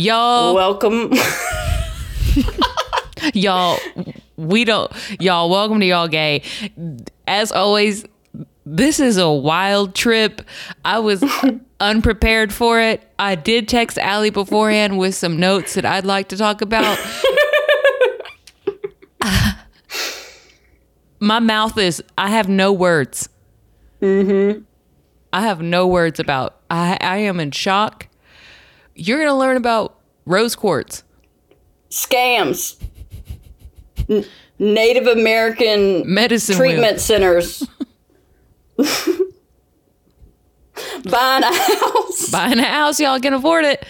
Y'all, Welcome. y'all, we don't, y'all, welcome to Y'all Gay. As always, this is a wild trip. I was unprepared for it. I did text Ali beforehand with some notes that I'd like to talk about. My mouth is, I have no words. Mm-hmm. I have no words about, I, I am in shock. You're going to learn about rose quartz. Scams. N- Native American Medicine treatment wheel. centers. Buying a house. buying a house, y'all can afford it.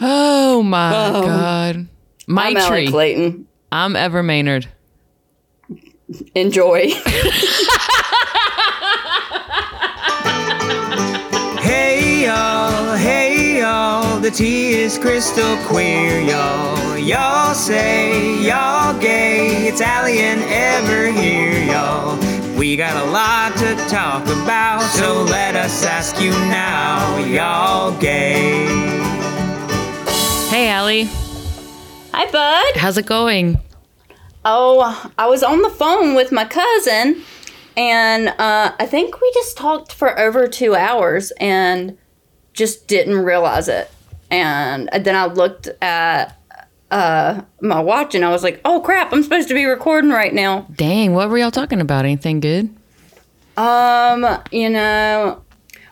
Oh my god. My I'm Ali tree. Clayton. I'm Ever Mainard. Enjoy. Hey y'all, hey y'all, the tea is crystal clear, y'all. Y'all say y'all gay, it's Ali and Ever here, y'all. We got a lot to talk about, so let us ask you now, y'all gay. Hey Ali, Hi, bud. how's it going? Oh, I was on the phone with my cousin, and uh, I think we just talked for over two hours and just didn't realize it. And then I looked at uh, my watch and I was like, oh crap, I'm supposed to be recording right now. Dang, what were y'all talking about? Anything good? Um, you know,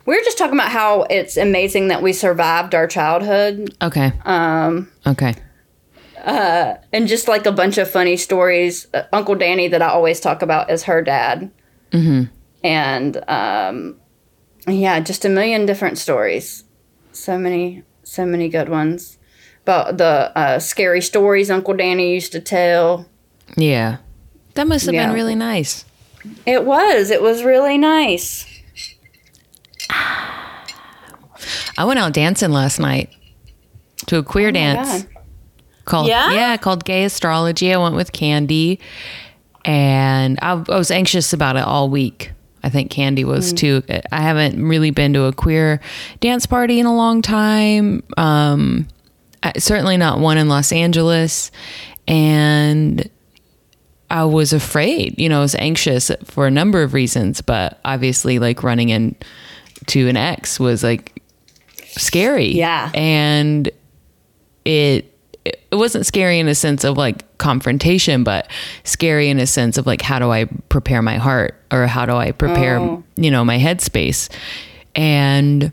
we were just talking about how it's amazing that we survived our childhood Okay. Um Okay. and just like a bunch of funny stories. Uh, Uncle Danny that I always talk about is her dad. Mm-hmm. And um, yeah, just a million different stories. So many, so many good ones. About the uh, scary stories Uncle Danny used to tell. Yeah. That must have Yeah. been really nice. It was. It was really nice. I went out dancing last night to a queer dance. God. called Yeah? yeah called gay astrology i went with candy and I, I was anxious about it all week i think candy was too. I haven't really been to a queer dance party in a long time. Um certainly not one in los angeles. And i was afraid you know i was anxious for a number of reasons but obviously like running into an ex was like scary. Yeah. and it it wasn't scary in a sense of like confrontation but scary in a sense of like how do i prepare my heart or how do i prepare Oh. you know my headspace and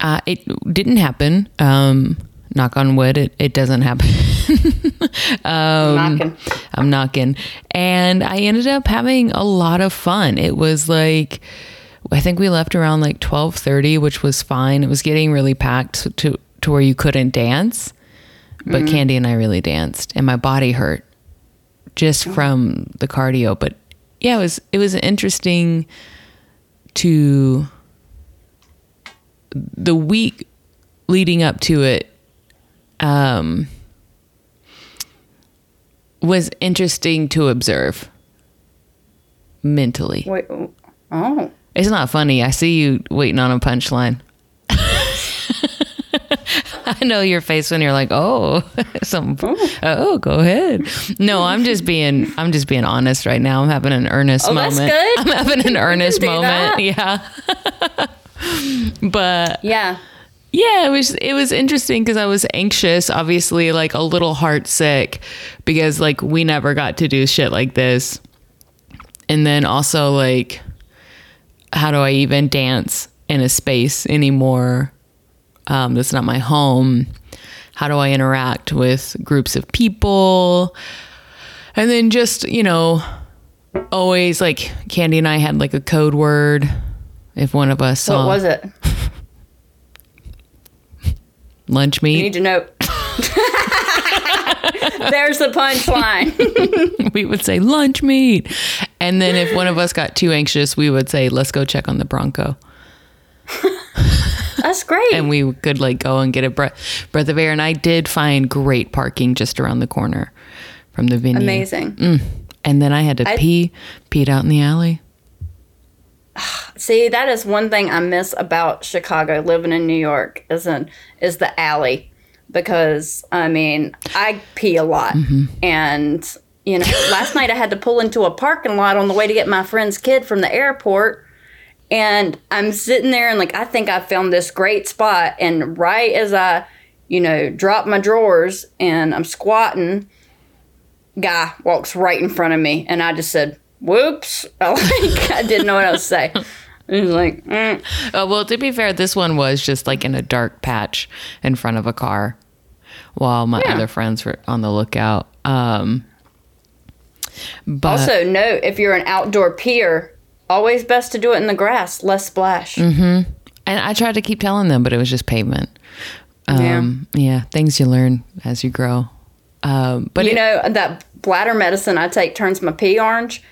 uh, it didn't happen um knock on wood it, it doesn't happen Knocking. I'm knocking. And I ended up having a lot of fun. It was like I think we left around like 12:30, which was fine. It was getting really packed to to where you couldn't dance. But Candy and I really danced and my body hurt just from the cardio, but yeah, it was it was interesting to the week leading up to it um was interesting to observe mentally. Wait. Oh. It's not funny. I see you waiting on a punchline. I know your face when you're like, "Oh, some oh, go ahead." No, I'm just being I'm just being honest right now. I'm having an earnest Oh, moment. that's good. I'm having an earnest moment. that. Yeah. but Yeah. yeah, it was it was interesting because I was anxious, obviously, like a little heart sick because like we never got to do shit like this. And then also like how do I even dance in a space anymore? Um, that's not my home. How do I interact with groups of people? And then just, you know, always like Candy and I had like a code word. If one of us saw What was it? lunch You meat, need to know. There's the punchline. we would say lunch meat. And then if one of us got too anxious, we would say, let's go check on the Bronco. That's great. And we could like go and get a breath, breath of air. And I did find great parking just around the corner from the venue. Amazing. Mm. And then I had to I- pee, peed out in the alley. See, that is one thing I miss about Chicago, living in New York, isn't is the alley. Because I mean, I pee a lot, mm-hmm. and you know, last night I had to pull into a parking lot on the way to get my friend's kid from the airport, and I'm sitting there and like I think I found this great spot, and right as I, you know, drop my drawers and I'm squatting, guy walks right in front of me, and I just said, "Whoops!" I, like I didn't know what else to say. He was like, mm. Uh, well, to be fair, this one was just like in a dark patch in front of a car while my Yeah. other friends were on the lookout. Um, but Also, note if you're an outdoor peer, always best to do it in the grass, less splash. Mm-hmm. and I tried to keep telling them, but it was just pavement. Um, yeah. things you learn as you grow. Um, but you it- know that bladder medicine I take turns my pee orange.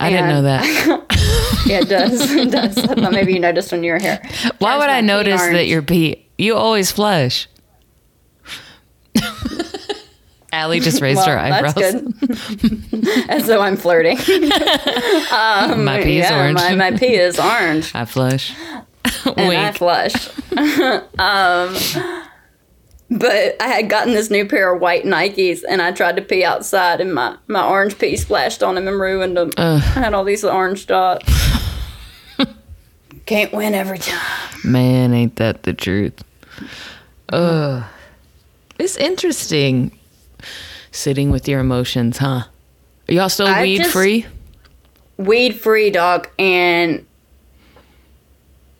I didn't know that. Yeah, it does. it does. I thought maybe you noticed when you were here. Why Turns would I notice that you're pee? You always flush. Allie just raised her eyebrows. That's good. As though I'm flirting. My pee is yeah, orange. My, my pee is orange. I flush. and I flush. um, but I had gotten this new pair of white Nikes, and I tried to pee outside, and my, my orange pee splashed on them and ruined them. I had all these orange dots. Can't win every time. Man, ain't that the truth? Ugh. It's interesting sitting with your emotions, huh? Are y'all still I weed just- free? Weed free, dog, and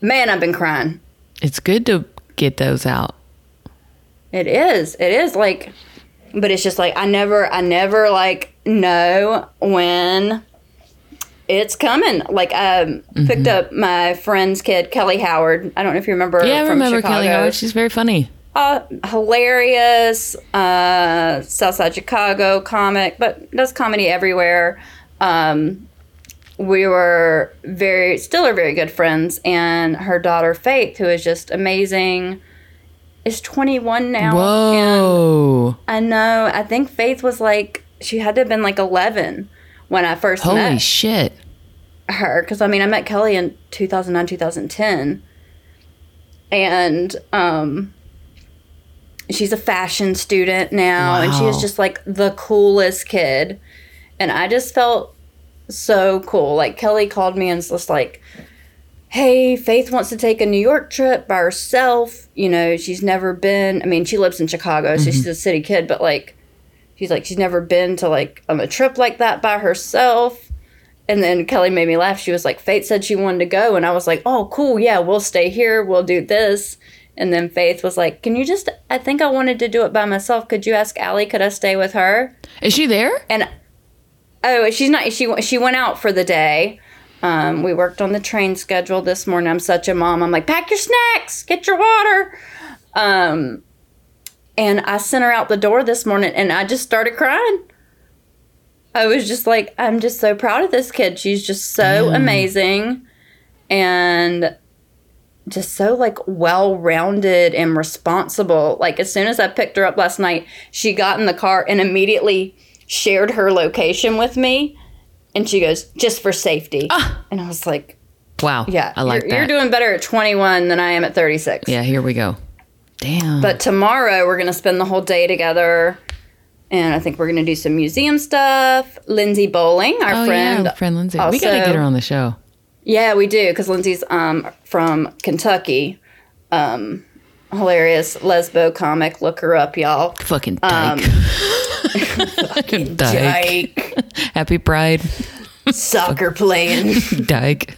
man, I've been crying. It's good to get those out. It is. It is like, but it's just like I never, I never like know when it's coming. Like I picked up my friend's kid, Kelly Howard. I don't know if you remember. Mm-hmm. Yeah, I remember Chicago. Kelly Howard. She's very funny. Uh, hilarious. Uh, Southside Chicago comic, but does comedy everywhere. Um, we were very, still are very good friends, and her daughter Faith, who is just amazing, is 21 now. Whoa. I know. I think Faith was like she had to have been like 11 when I first Holy met shit. her because I mean I met Kelly in 2009 2010 and um she's a fashion student now and she is just like the coolest kid and I just felt so cool like Kelly called me and was just like hey Faith wants to take a New York trip by herself you know she's never been I mean she lives in Chicago so she's mm-hmm. a city kid but like she's like she's never been to like on a trip like that by herself and then Kelly made me laugh. She was like, Faith said she wanted to go. And I was like, oh, cool. Yeah, we'll stay here. We'll do this. And then Faith was like, can you just, I think I wanted to do it by myself. Could you ask Ali, could I stay with her? Is she there? And, oh, she's not, she, she went out for the day. Um, we worked on the train schedule this morning. I'm such a mom. I'm like, pack your snacks, get your water. Um, and I sent her out the door this morning and I just started crying. I was just like, I'm just so proud of this kid. She's just so amazing and just so like well rounded and responsible. Like as soon as I picked her up last night, she got in the car and immediately shared her location with me. And she goes, just for safety. Ah. And I was like, Wow. yeah, I like you're, that. you're doing better at 21 than I am at 36. yeah, here we go. Damn. But tomorrow we're gonna spend the whole day together, and I think we're gonna do some museum stuff. Lindsay Bowling, our oh, friend, yeah, friend Lindsay. we got to get her on the show. Yeah, we do because Lindsay's um from Kentucky, um, hilarious lesbo comic. Look her up, y'all. Fucking Um, dyke. dyke. Dyke, Happy Pride. soccer playing. Dyke.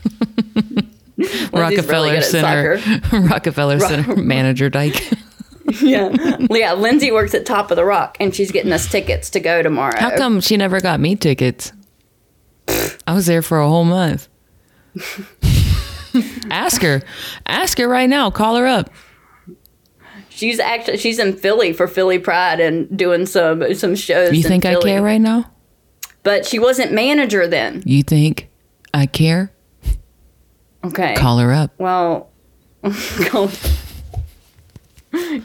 Rockefeller at Center. Rockefeller Center manager Dyke. yeah, yeah. Lindsay works at Top of the Rock, and she's getting us tickets to go tomorrow. How come she never got me tickets? I was there for a whole month. Ask her. Ask her right now. Call her up. She's actually she's in Philly for Philly Pride and doing some some shows. You in think I care right now? But she wasn't manager then. You think I care? Okay. Call her up. Well, you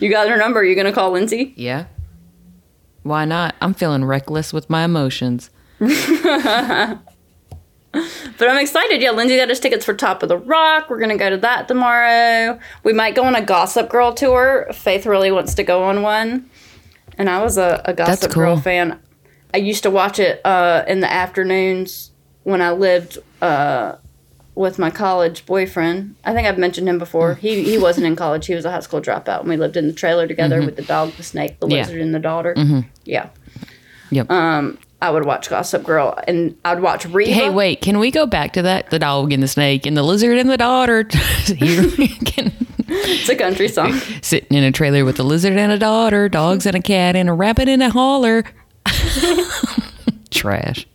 got her number. You gonna call Lindsay? Yeah. Why not? I'm feeling reckless with my emotions. But I'm excited. Yeah, Lindsay got us tickets for Top of the Rock. We're gonna go to that tomorrow. We might go on a Gossip Girl tour. Faith really wants to go on one, and I was a, a Gossip Girl fan. I used to watch it uh, in the afternoons when I lived uh, with my college boyfriend. I think I've mentioned him before. He he wasn't in college. He was a high school dropout, and we lived in the trailer together with the dog, the snake, the Yeah. lizard, and the daughter. Yeah. Yep. Um, I would watch Gossip Girl, and I'd watch Reba. Hey, wait, can we go back to that? The dog and the snake and the lizard and the daughter. Can It's a country song. sitting in a trailer with a lizard and a daughter, dogs and a cat and a rabbit in a holler. Trash.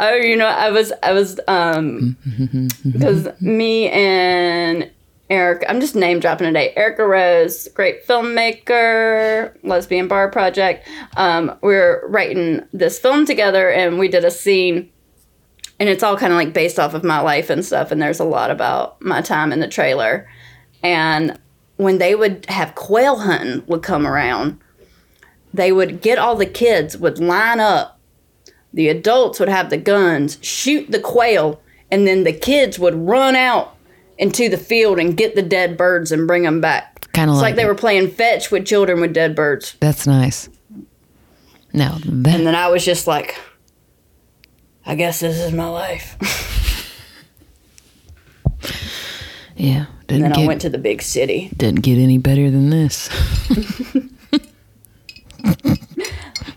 Oh, you know, I was, I was, um, because me and Eric, I'm just name dropping today. Erica Rose, great filmmaker, lesbian bar project. Um, we are writing this film together, and we did a scene, and it's all kind of like based off of my life and stuff. And there's a lot about my time in the trailer, and when they would have quail hunting would come around, they would get all the kids would line up the adults would have the guns, shoot the quail, and then the kids would run out into the field and get the dead birds and bring them back. Kinda it's like like they it. were playing fetch with children with dead birds. That's nice. Now And then I was just like, I guess this is my life. yeah And didn't then get I went to the big city. didn't get any better than this.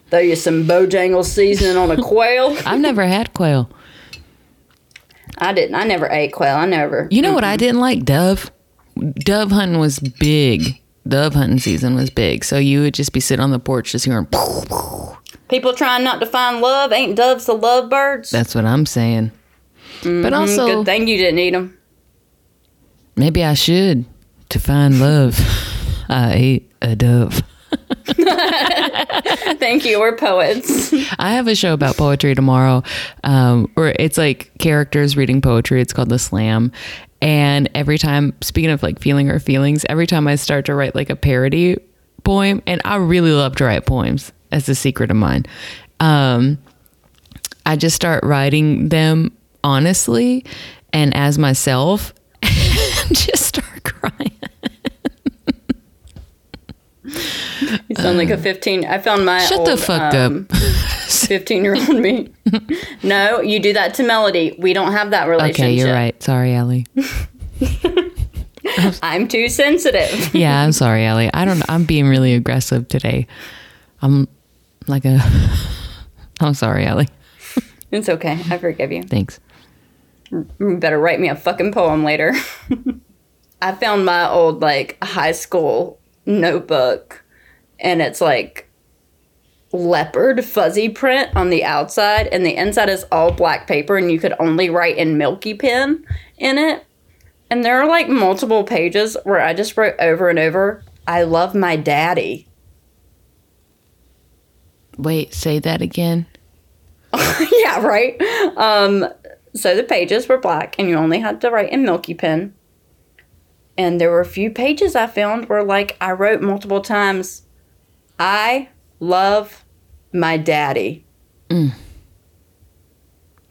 Throw you some Bojangles seasoning on a quail. I've never had quail. I didn't. I never ate quail. I never. You know what I didn't like? Dove. Dove hunting was big. Dove hunting season was big. So you would just be sitting on the porch just hearing. People trying not to find love. Ain't doves the love birds? That's what I'm saying. But also, Good thing you didn't eat them. maybe I should to find love. I ate a dove. Thank you. We're poets. I have a show about poetry tomorrow, um, where it's like characters reading poetry. It's called the Slam, and every time, speaking of like feeling her feelings, every time I start to write like a parody poem, and I really love to write poems. That's a secret of mine. Um, I just start writing them honestly and as myself, and just start crying. You sound like a 15. I found my Shut the old, fuck um, up. 15 year old me. no, you do that to Melody. We don't have that relationship. Okay, you're right. Sorry, Ellie. I'm too sensitive. Yeah, I'm sorry, Ellie. I don't. I'm being really aggressive today. I'm like a. I'm sorry, Ellie. It's okay. I forgive you. Thanks. You better write me a fucking poem later. I found my old like high school notebook and it's like leopard fuzzy print on the outside and the inside is all black paper and you could only write in milky pen in it. And there are like multiple pages where I just wrote over and over, I love my daddy. Wait, say that again. yeah, right. Um, so the pages were black, and you only had to write in Milky Pen. And there were a few pages I found where, like, I wrote multiple times, "I love my daddy." Mm.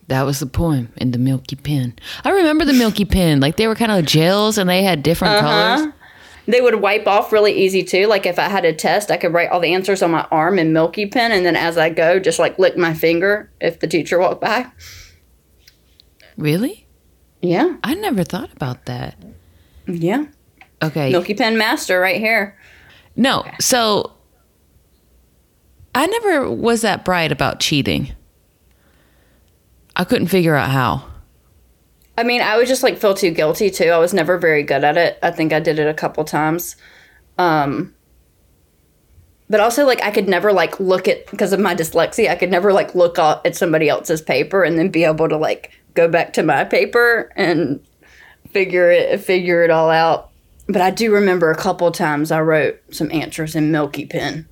That was the poem in the Milky Pen. I remember the Milky Pen. Like they were kind of gels and they had different uh-huh. colors. They would wipe off really easy too. Like if I had a test, I could write all the answers on my arm in Milky Pen, and then as I go, just like lick my finger if the teacher walked by. Really? Yeah, I never thought about that. Yeah. Okay. Milky Pen master right here. No. So I never was that bright about cheating. I couldn't figure out how. I mean, I would just like feel too guilty too. I was never very good at it. I think I did it a couple times. Um but also like I could never like look at because of my dyslexia, I could never like look at somebody else's paper and then be able to like go back to my paper and figure it figure it all out. But I do remember a couple times I wrote some answers in Milky Pen.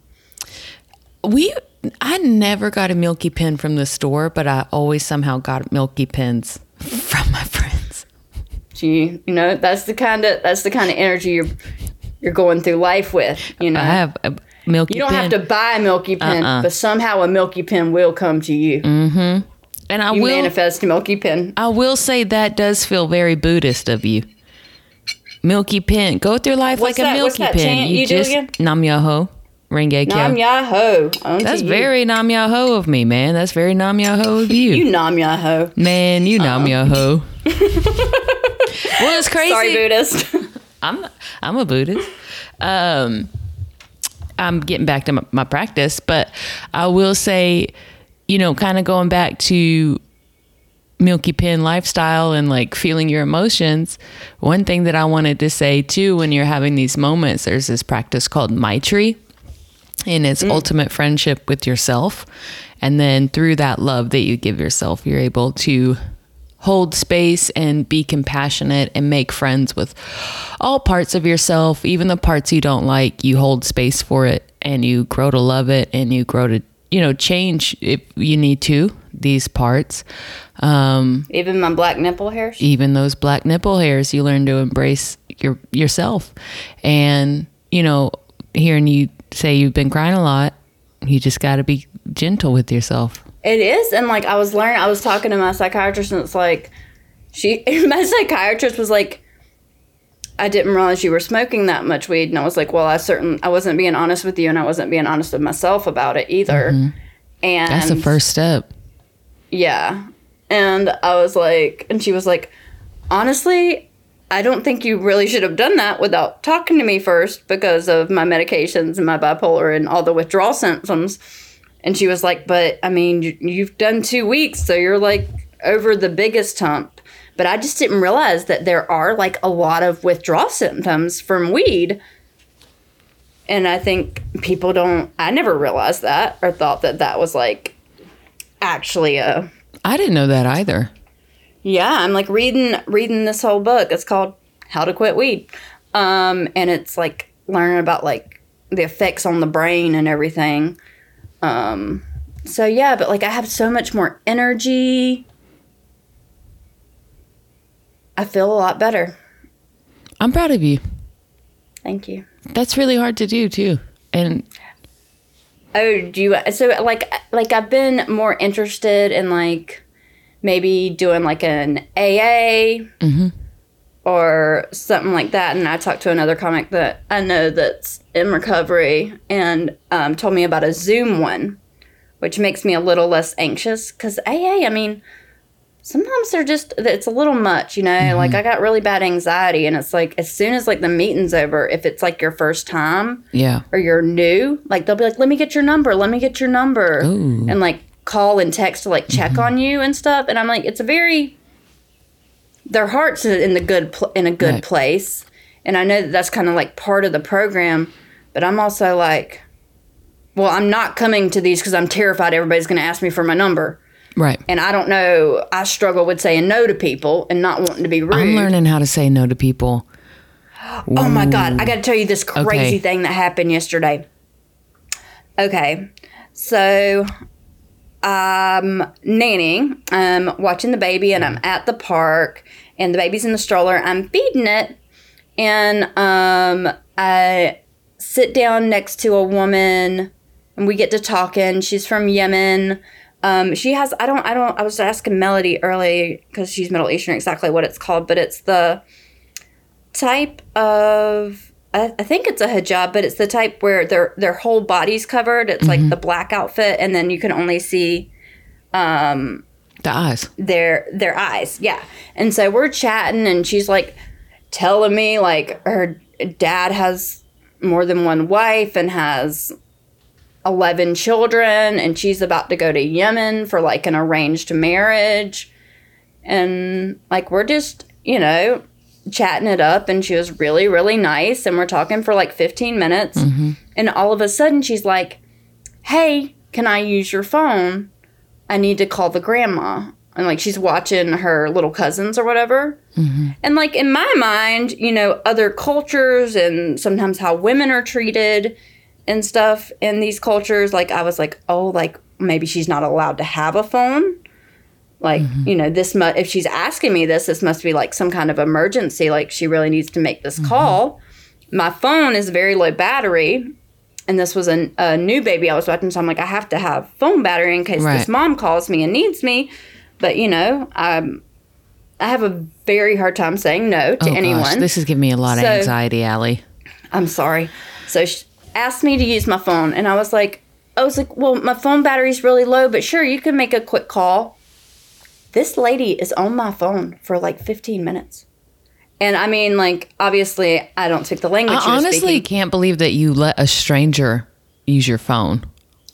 We I never got a Milky Pen from the store, but I always somehow got Milky Pens from my friends. Gee, you know, that's the kind of that's the kind of energy you're you're going through life with, you know. I have uh, milky You don't pen. have to buy a Milky Pen, Uh-uh. but somehow a Milky Pen will come to you. And I You will manifest a Milky Pen. I will say that does feel very Buddhist of you. Milky pen. Go through life What's like that- a what's milky that pen. you you just nam yaho. Renge Nam. Yaho. That's you. very nam yaho of me, man. That's very nam yaho of you. You Nam Yaho. man, you nam yaho. well, it's crazy. Sorry, Buddhist. I'm I'm a Buddhist. Um, I'm getting back to my, my practice, but I will say, you know, kind of going back to Milky Pen lifestyle and like feeling your emotions. One thing that I wanted to say too, when you're having these moments, there's this practice called Maitri, and it's mm. ultimate friendship with yourself. And then through that love that you give yourself, you're able to hold space and be compassionate and make friends with all parts of yourself, even the parts you don't like. You hold space for it and you grow to love it and you grow to, you know, change if you need to these parts. Um, Even my black nipple hairs. even those black nipple hairs, you learn to embrace your yourself. And, you know, hearing you say you've been crying a lot, you just got to be gentle with yourself. It is, and like I was learning, I was talking to my psychiatrist, and it's like she, my psychiatrist was like, I didn't realize you were smoking that much weed, and I was like, well, I certain, I wasn't being honest with you, and I wasn't being honest with myself about it either. And Mm-hmm. That's the first step. Yeah. And I was like, and she was like, honestly, I don't think you really should have done that without talking to me first because of my medications and my bipolar and all the withdrawal symptoms. And she was like, but I mean, you, you've done two weeks, so you're like over the biggest hump. But I just didn't realize that there are like a lot of withdrawal symptoms from weed. And I think people don't, I never realized that or thought that that was like actually a I didn't know that either. yeah, I'm like reading reading this whole book. It's called How to Quit Weed. Um and it's like learning about like the effects on the brain and everything. Um so yeah, but like I have so much more energy. I feel a lot better. I'm proud of you. Thank you. That's really hard to do too. And Oh, do you so like like I've been more interested in like maybe doing like an AA or something like that. And I talked to another comic that I know that's in recovery and um, told me about a Zoom one, which makes me a little less anxious because AA, I mean, sometimes they're just it's a little much, you know. Like mm-hmm. I got really bad anxiety, and it's like as soon as like the meeting's over, if it's like your first time yeah. or you're new, like they'll be like, "Let me get your number. Let me get your number," Ooh. and like call and text to like check mm-hmm. on you and stuff. And I'm like, it's a very their hearts are in the good pl- in a good Right. place, and I know that that's kind of like part of the program. But I'm also like, well, I'm not coming to these because I'm terrified everybody's going to ask me for my number. Right. And I don't know. I struggle with saying no to people and not wanting to be rude. I'm learning how to say no to people. Oh my god, I got to tell you this crazy Okay. thing that happened yesterday. Okay. So I'm nannying, I'm watching the baby and I'm at the park and the baby's in the stroller. I'm feeding it and um I sit down next to a woman and we get to talking. She's from Yemen. Um, she has I don't I don't I was asking Melody early because she's Middle Eastern exactly what it's called, but it's the type of I, I think it's a hijab, but it's the type where their their whole body's covered. It's like the black outfit, and then you can only see The eyes. their their eyes. Yeah. And so we're chatting and she's like telling me like her dad has more than one wife and has 11 children and she's about to go to Yemen for like an arranged marriage. And like we're just, you know, chatting it up and she was really really nice and we're talking for like 15 minutes mm-hmm. and all of a sudden she's like, "Hey, can I use your phone?" I need to call the grandma. And like she's watching her little cousins or whatever. Mm-hmm. And like in my mind, you know, other cultures and sometimes how women are treated and stuff in these cultures, like I was like, oh, like maybe she's not allowed to have a phone. Like, mm-hmm. you know, this mu- if she's asking me this, this must be like some kind of emergency. Like she really needs to make this mm-hmm. call. My phone is very low battery and this was a, a new baby I was watching, so I'm like, I have to have phone battery in case Right. this mom calls me and needs me. But you know, I'm I have a very hard time saying no to Oh, anyone. gosh, this is giving me a lot of anxiety, Ali. I'm sorry. So she asked me to use my phone, and I was like, I was like, well, my phone battery's really low, but sure, you can make a quick call. This lady is on my phone for like 15 minutes. And I mean, like, obviously, I don't speak the language. I honestly speaking. can't believe that you let a stranger use your phone.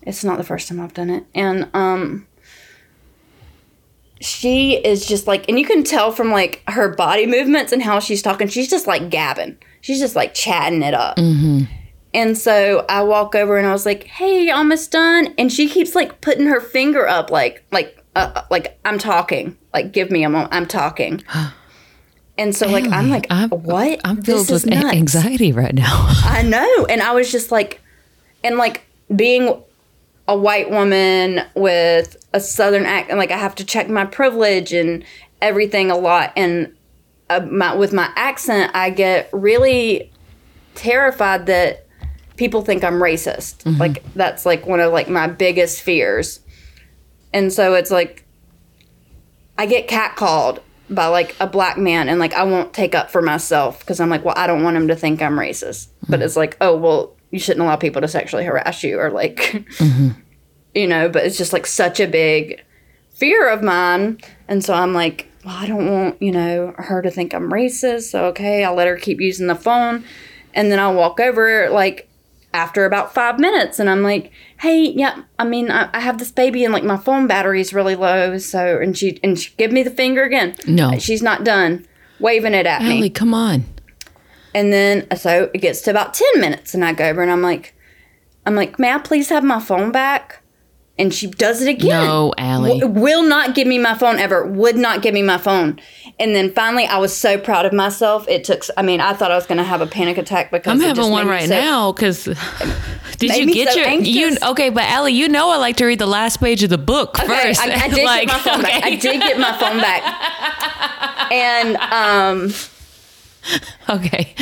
It's not the first time I've done it. And um she is just like and you can tell from like her body movements and how she's talking, she's just like gabbing. She's just like chatting it up. And so I walk over and I was like, "Hey, almost done." And she keeps like putting her finger up like like uh, like I'm talking. Like give me a moment. I'm talking. And so like I'm like, I'm- "What?" I'm filled This with nuts. anxiety right now. I know. And I was just like, and like being a white woman with a southern accent, like I have to check my privilege and everything a lot. And uh, my, with my accent, I get really terrified that people think I'm racist. Mm-hmm. Like that's like one of like my biggest fears. And so it's like I get catcalled by like a black man and like I won't take up for myself because I'm like, well, I don't want him to think I'm racist. Mm-hmm. But it's like, oh, well, you shouldn't allow people to sexually harass you or like, mm-hmm. you know, but it's just like such a big fear of mine. And so I'm like, well, I don't want, you know, her to think I'm racist. So, okay, I'll let her keep using the phone. And then I'll walk over like after about five minutes and I'm like, hey, yeah, I mean, I, I have this baby and like my phone battery's really low. So, and she, and she give me the finger again. No. Uh, she's not done waving it at me. Ali, come on. And then uh, so it gets to about 10 minutes and I go over and I'm like, I'm like, may I please have my phone back? And she does it again. No, Ali. W- will not give me my phone ever. Would not give me my phone. And then finally, I was so proud of myself. It took. I mean, I thought I was going to have a panic attack because I'm having one right so- now because did you get so your you okay? But Ali, you know I like to read the last page of the book Okay, first. I, I did Like, get my phone back. I did get my phone back. And um, Okay.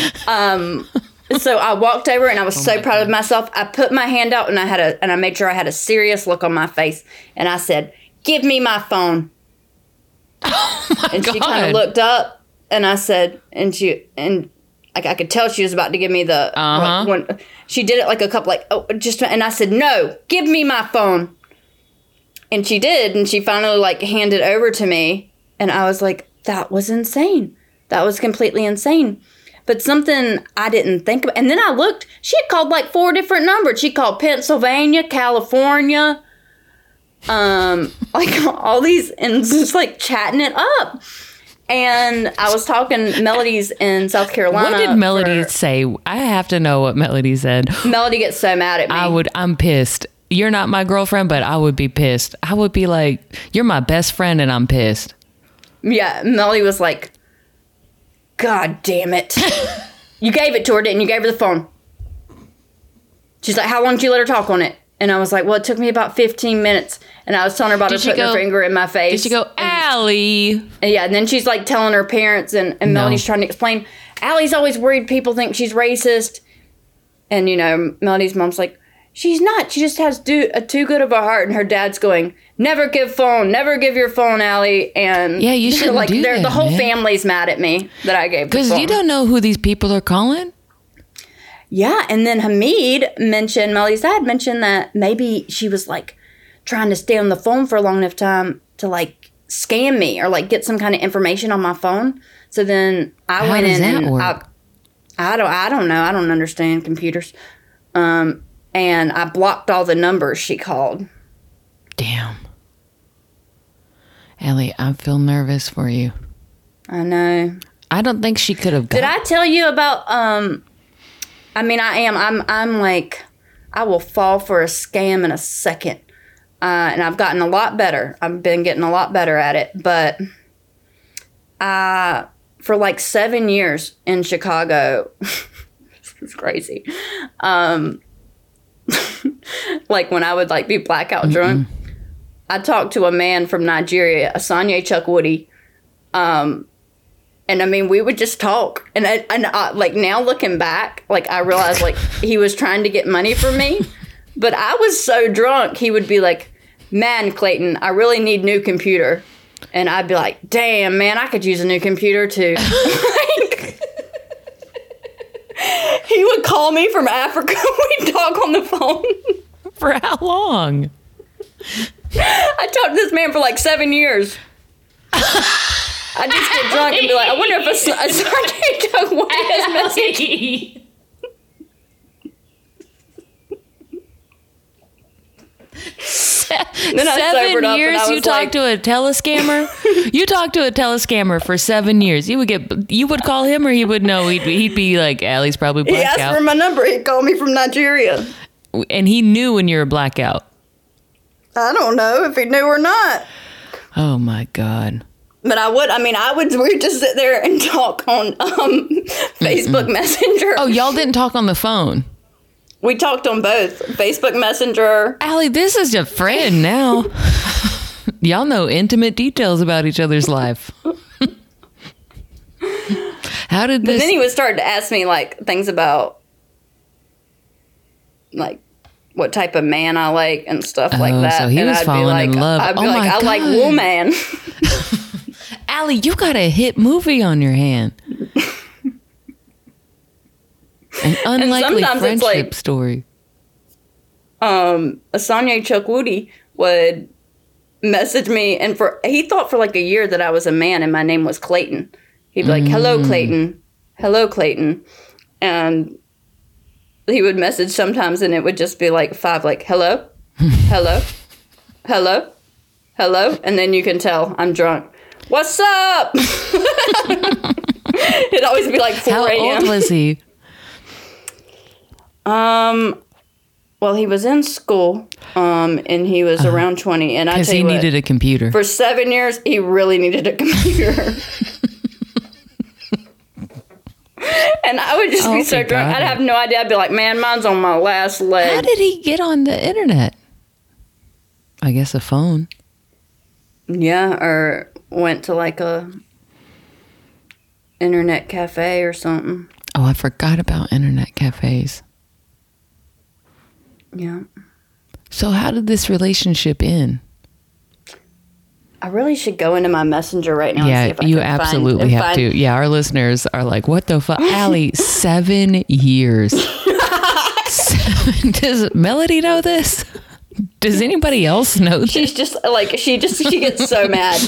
So I walked over and I was Oh so proud of myself. I put my hand out and I had a and I made sure I had a serious look on my face and I said, "Give me my phone." and she kind of looked up and I said, and she and like I could tell she was about to give me the Uh-huh. like, when she did it like a couple like oh just and I said, "No, give me my phone." And she did and she finally like handed over to me and I was like, "That was insane. That was completely insane." But something I didn't think about. And then I looked, she had called like four different numbers. She called Pennsylvania, California, um, like all these, and just like chatting it up. And I was talking Melody's in South Carolina. What did Melody for- say? I have to know what Melody said. Melody gets so mad at me. I would. I'm pissed. You're not my girlfriend, but I would be pissed. I would be like, "You're my best friend, and I'm pissed." Yeah, Melody was like, God damn it. you gave it to her, didn't you? Gave her the phone. She's like, How long did you let her talk on it? And I was like, Well, it took me about 15 minutes. And I was telling her about Did her putting her finger in my face. Did she go, Ali? And yeah, and then she's like telling her parents, and, and No. Melody's trying to explain. Ali's always worried people think she's racist. And, you know, Melody's mom's like, She's not. She just has do, a too good of a heart. And her dad's going, Never give phone. Never give your phone, Ali. And Yeah, you shouldn't like do that, the whole man. family's mad at me that I gave Because you don't know who these people are calling. Yeah, and then Hamid mentioned, Melody's dad mentioned that maybe she was like trying to stay on the phone for a long enough time to like scam me or like get some kind of information on my phone. So then I How went does in that and work? I, I don't I don't know. I don't understand computers. Um and I blocked all the numbers she called. Damn. Ali, I feel nervous for you. I know. I don't think she could have got. Did I tell you about um I mean I am I'm I'm like I will fall for a scam in a second. Uh, and I've gotten a lot better. I've been getting a lot better at it, but uh for like 7 years in Chicago this is crazy. Um like when I would like be blackout drunk, I talked to a man from Nigeria, Asanya Chukwudi, um, And I mean, we would just talk, and I, and I, like now looking back, like I realized like he was trying to get money from me, but I was so drunk. He would be like, "Man, Clayton, I really need new computer," and I'd be like, "Damn, man, I could use a new computer too." Like, he would call me from Africa. We'd talk on the phone. For how long? I talked to this man for like seven years. I just get drunk and be like, I wonder if a, s- a Sunday took one of his message. Then I seven sobered up and years I you was talked like- to a telescammer you talked to a telescammer for seven years you would get you would call him or he would know he'd, be- he'd be like ali's probably He asked for my number. He called me from Nigeria. and he knew when you were a blackout I don't know if he knew or not. oh my god But I would, I mean, I would, we just sit there and talk on um, Facebook Messenger. oh y'all didn't talk on the phone We talked on both Facebook Messenger. ali this is your friend now y'all know intimate details about each other's life how did But then he would start to ask me like things about like what type of man I like and stuff like Oh, that. so he and was I'd falling be in like, love. I'd be Oh like, I like woman. ali you got a hit movie on your hand an unlikely friendship like- story um, Asanya Chukwudi would message me, and for he thought for like a year that I was a man and my name was Clayton. He'd be like, "Hello, Mm. Clayton. Hello, Clayton," and he would message sometimes, and it would just be like five, like, "Hello, hello, hello, hello," and then you can tell I'm drunk. What's up? It'd always be like 4 How a.m. old was he? Um, well, he was in school, um, and he was around twenty. And I Because tell he what, needed a computer. for seven years, he really needed a computer. and I would just Oh, be so drunk, I'd have no idea. I'd be like, "Man, mine's on my last leg." How did he get on the internet? I guess a phone. yeah, or went to like a internet cafe or something. Oh, I forgot about internet cafes. Yeah, So how did this relationship end? I really should go into my messenger right now. and see yeah, if I you find- absolutely and have find- to. Yeah, our listeners are like, "What the fuck, Ali? Seven years. seven. Does Melody know this? Does anybody else know this? She's just like she just she gets so mad.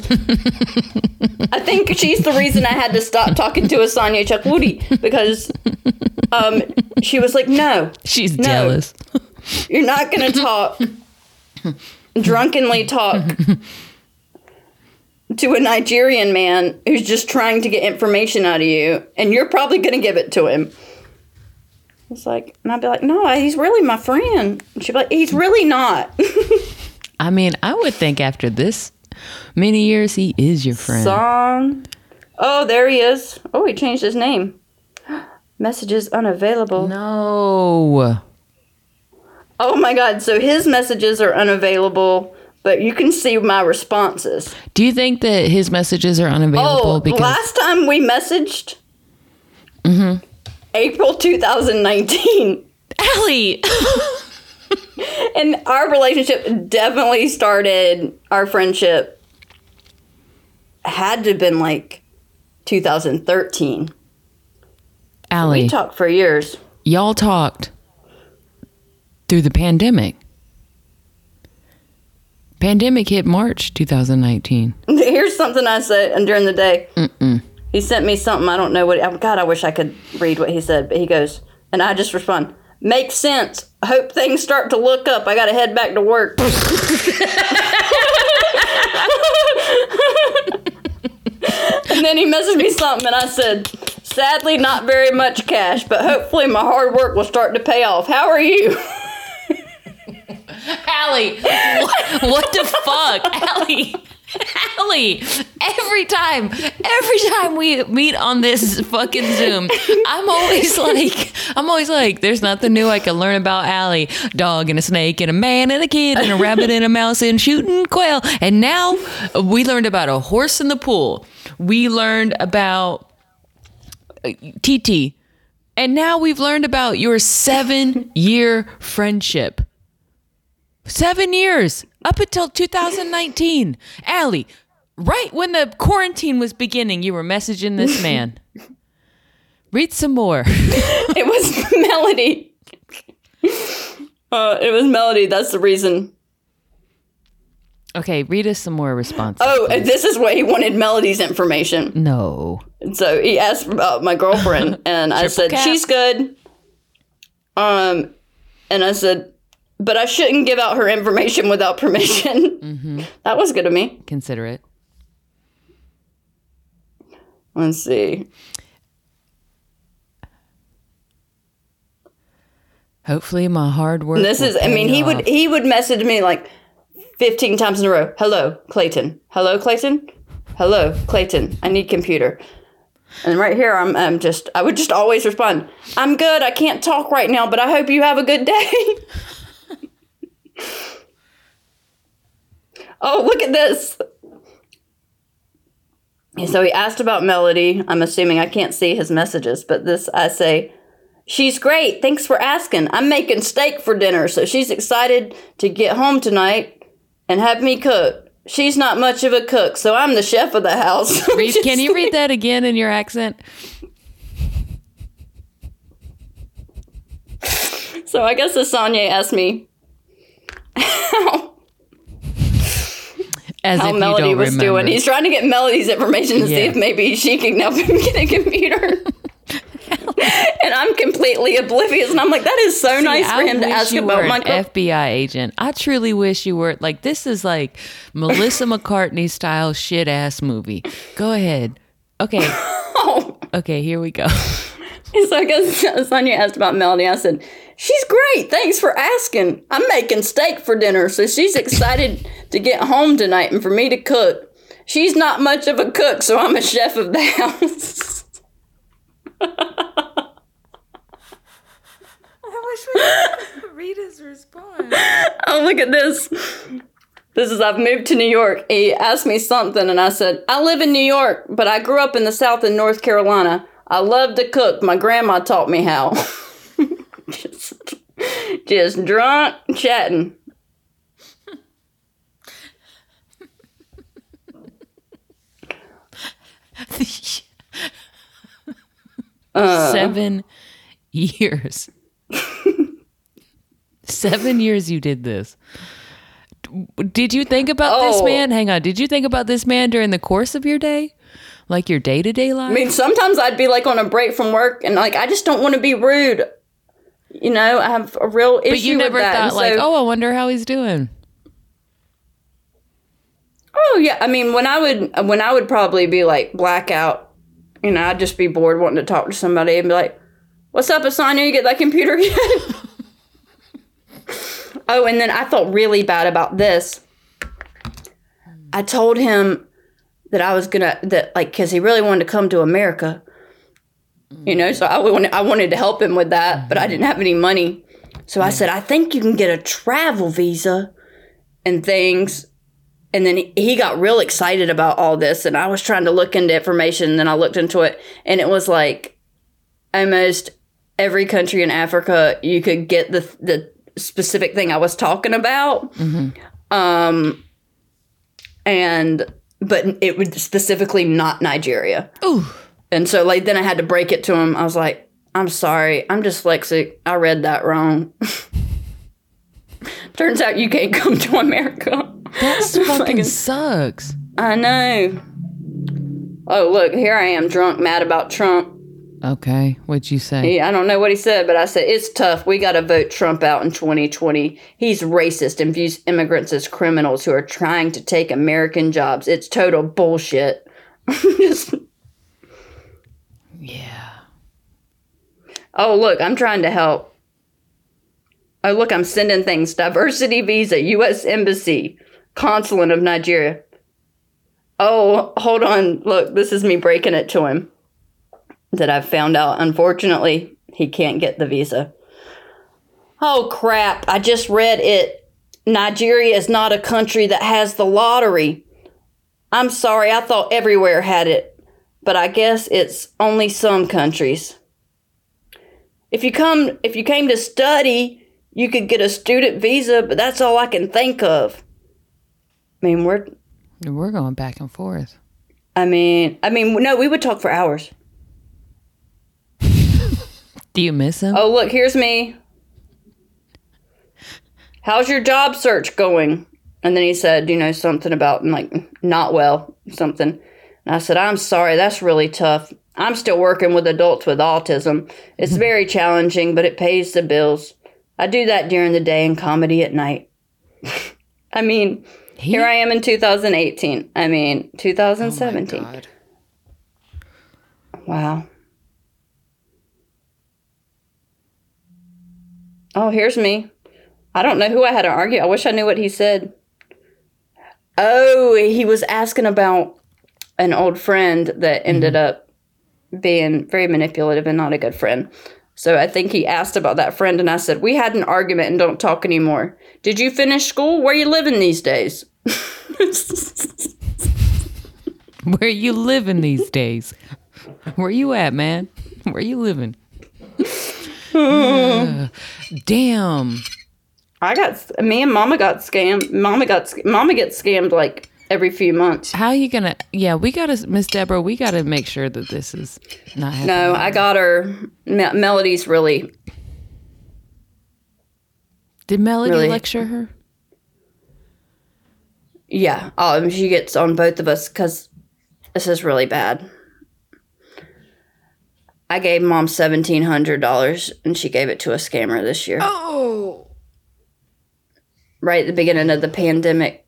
I think she's the reason I had to stop talking to Asanya Chukwudi because um she was like, "No, She's No. jealous. you're not going to talk drunkenly talk to a Nigerian man who's just trying to get information out of you and you're probably going to give it to him." It's like, and I'd be like, "No, he's really my friend." And she'd be like, "He's really not." I mean, I would think after this many years, he is your friend. Song. Oh, there he is. Oh, he changed his name. Messages unavailable. no. Oh my god, so his messages are unavailable, but you can see my responses. Do you think that his messages are unavailable Oh, because last time we messaged mm-hmm. April 2019. Ali? And our relationship definitely started, our friendship had to have been like 2013. Ali. We talked for years. y'all talked through the pandemic. Pandemic hit March 2019. Here's something I said during the day. He sent me something. I don't know what. God, I wish I could read what he said. But he goes, and I just respond, "Makes sense. Hope things start to look up. I got to head back to work." and then he messaged me something, and I said, "Sadly, not very much cash, but hopefully my hard work will start to pay off. How are you?" Ali, what, what the fuck? Ali, Ali, every time, every time we meet on this fucking Zoom, I'm always like, I'm always like, there's nothing new I can learn about Ali. Dog and a snake and a man and a kid and a rabbit and a mouse and shooting quail. And now we learned about a horse in the pool. We learned about uh, TT. And now we've learned about your seven year friendship. Seven years up until 2019. Ali, right when the quarantine was beginning, you were messaging this man. Read some more. It was Melody. Uh, it was Melody. That's the reason. Okay, read us some more responses. Oh, and this is what he wanted Melody's information. No. So he asked about my girlfriend, and I said cap. she's good. Um, and I said, but I shouldn't give out her information without permission. Mm-hmm. That was good of me. Consider it. Let's see. Hopefully, my hard work. This is. I mean, pay he would he would message me like fifteen times in a row. Hello, Clayton. Hello, Clayton. Hello, Clayton. I need computer. And right here, I'm, I'm just, I would just always respond, I'm good. I can't talk right now, but I hope you have a good day. oh, look at this. So he asked about Melody. I'm assuming I can't see his messages, but this, I say, She's great. Thanks for asking. I'm making steak for dinner, so she's excited to get home tonight and have me cook. She's not much of a cook, so I'm the chef of the house. Read, can you read that again in your accent? So I guess Asanya asked me As how if you Melody don't was remember. doing. He's trying to get Melody's information to see if maybe she can help him get a computer. and I'm completely oblivious, and I'm like, that is so nice for I him to ask you about my. co- FBI agent. I truly wish you were. Like this is like Melissa McCartney style shit ass movie. Go ahead. Okay. Oh. Okay. Here we go. So I guess Asanya asked about Melody. I said, She's great. Thanks for asking. I'm making steak for dinner, so she's excited to get home tonight and for me to cook. She's not much of a cook, so I'm a chef of the house. I wish we could read his response. oh, look at this. This is I've moved to New York. He asked me something, and I said, I live in New York, but I grew up in the South in North Carolina. I love to cook. My grandma taught me how. Just, just drunk chatting. Uh. Seven years. Seven years you did this. Did you think about this Oh. man? Hang on. Did you think about this man during the course of your day? Like your day to day life? I mean, sometimes I'd be like on a break from work, and like I just don't want to be rude. You know, I have a real issue but you never with that. thought and like, oh, I wonder how he's doing. Oh yeah, I mean when I would when I would probably be like blackout, you know, I'd just be bored wanting to talk to somebody and be like, "What's up, Asanya? You get that computer yet?" oh, and then I felt really bad about this. I told him that I was gonna that like because he really wanted to come to America, you know. So I wanted I wanted to help him with that, but I didn't have any money. So I said, "I think you can get a travel visa and things." and then he- got real excited about all this and i was trying to look into information and then i looked into it and it was like almost every country in africa you could get the the specific thing i was talking about um and but it would specifically not nigeria Ooh. And so like then i had to break it to him i was like i'm sorry i'm dyslexic i read that wrong turns out you can't come to america That fucking Fucking- sucks. I know. Oh, look, here I am drunk, mad about Trump. Okay. What'd you say? He, I don't know what he said, but I said, it's tough. We got to vote Trump out in 2020. He's racist and views immigrants as criminals who are trying to take American jobs. It's total bullshit. Just, Yeah. oh, look, I'm trying to help. Oh, look, I'm sending things. Diversity visa, U.S. Embassy, Consulate of Nigeria. Oh, hold on. Look, this is me breaking it to him. That I've found out. Unfortunately, he can't get the visa. Oh, crap. I just read it. Nigeria is not a country that has the lottery. I'm sorry, I thought everywhere had it, but I guess it's only some countries. If you come if you came to study, you could get a student visa, but that's all I can think of. I mean, we're We're going back and forth. I mean, I mean, no, we would talk for hours. Do you miss him? Oh, look, here's me. How's your job search going? And then he said, you know, something about like not well, something. And I said, I'm sorry, that's really tough. I'm still working with adults with autism. It's very challenging, but it pays the bills. I do that during the day and comedy at night. I mean, here I am in 2018. I mean, 2017. God. Wow. Oh, here's me. I don't know who I had to argue. I wish I knew what he said. Oh, he was asking about an old friend that ended up being very manipulative and not a good friend. So I think he asked about that friend, and I said, We had an argument and don't talk anymore. Did you finish school? Where you living these days? Where you living these days? Where you at, man? Where you living? Uh, damn. I got me and Mama got scammed. Mama got Mama gets scammed like every few months. How are you gonna? Yeah, we gotta, Miss Deborah. We gotta make sure that this is not happening. No, I got her. Me- Melody's really Did Melody Really? lecture her? yeah. Um, she gets on both of us because this is really bad. I gave mom seventeen hundred dollars, and she gave it to a scammer this year. Oh. right at the beginning of the pandemic.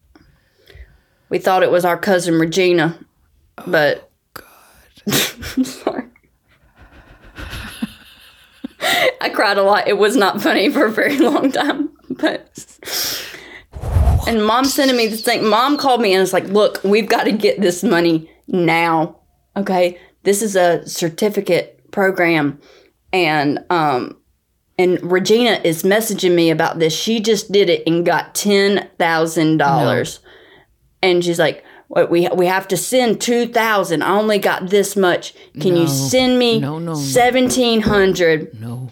We thought it was our cousin Regina, but sorry. I cried a lot. It was not funny for a very long time, but and mom sending me this thing. Mom called me and was like, "Look, we've got to get this money now. Okay, this is a certificate program, and um, and Regina is messaging me about this. She just did it and got ten thousand dollars, and she's like, "What we we have to send two thousand. I only got this much. Can you send me No, no, no. seventeen hundred? No.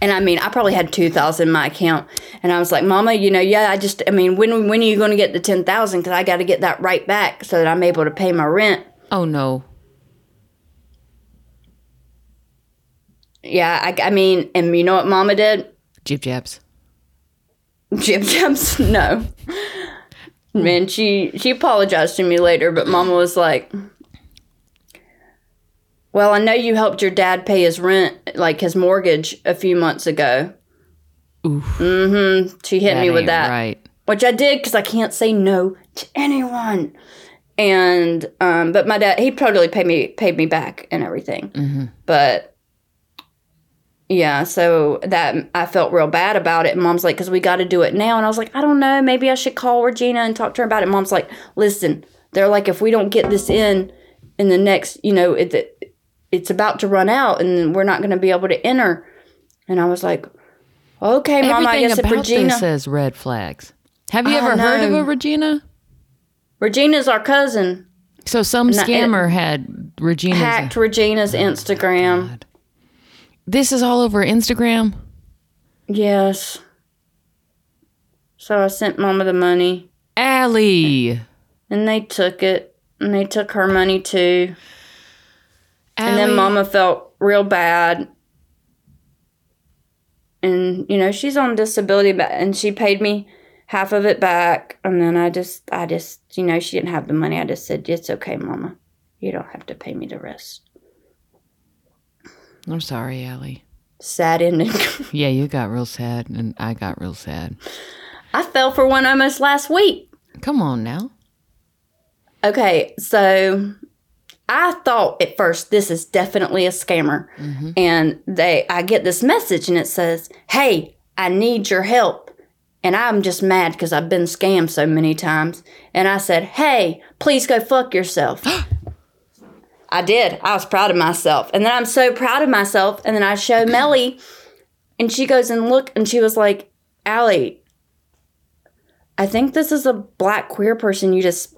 And I mean, I probably had two thousand in my account, and I was like, "Mama, you know, yeah, I just, I mean, when when are you going to get the ten thousand? Because I got to get that right back so that I'm able to pay my rent." Oh no. Yeah, I, I mean, and you know what Mama did? Jib jabs. Jib jabs? No. Man, she she apologized to me later, but Mama was like, "Well, I know you helped your dad pay his rent, like his mortgage, a few months ago." Oof. Mm-hmm. She hit me with that, Right. which I did because I can't say no to anyone. And um, but my dad, he totally paid me paid me back and everything. But yeah, so that I felt real bad about it. And mom's like, because we got to do it now. And I was like, I don't know. Maybe I should call Regina and talk to her about it. Mom's like, listen, they're like, if we don't get this in in the next, you know, it, it's about to run out and we're not going to be able to enter. And I was like, okay, mom, I Everything guess if about Regina, this says red flags. Have you I ever heard of a Regina? Regina's our cousin, So some scammer had Regina's. hacked Regina's Instagram. Oh, This is all over Instagram. Yes. So I sent mama the money Ali. and they took it and they took her money too. And then mama felt real bad. And you know, she's on disability ba- and she paid me half of it back and then I just I just you know, she didn't have the money. I just said, "It's okay, mama. You don't have to pay me the rest." I'm sorry, Ali. Sad ending. Yeah, you got real sad, and I got real sad. I fell for one almost last week. Come on now. Okay, so I thought at first this is definitely a scammer. Mm-hmm. And they I get this message and it says, "Hey, I need your help." And I'm just mad because I've been scammed so many times. And I said, Hey, please go fuck yourself. I did. I was proud of myself. And then I'm so proud of myself. And then I show Melly, and she goes and look, and she was like, Ali, I think this is a black queer person you just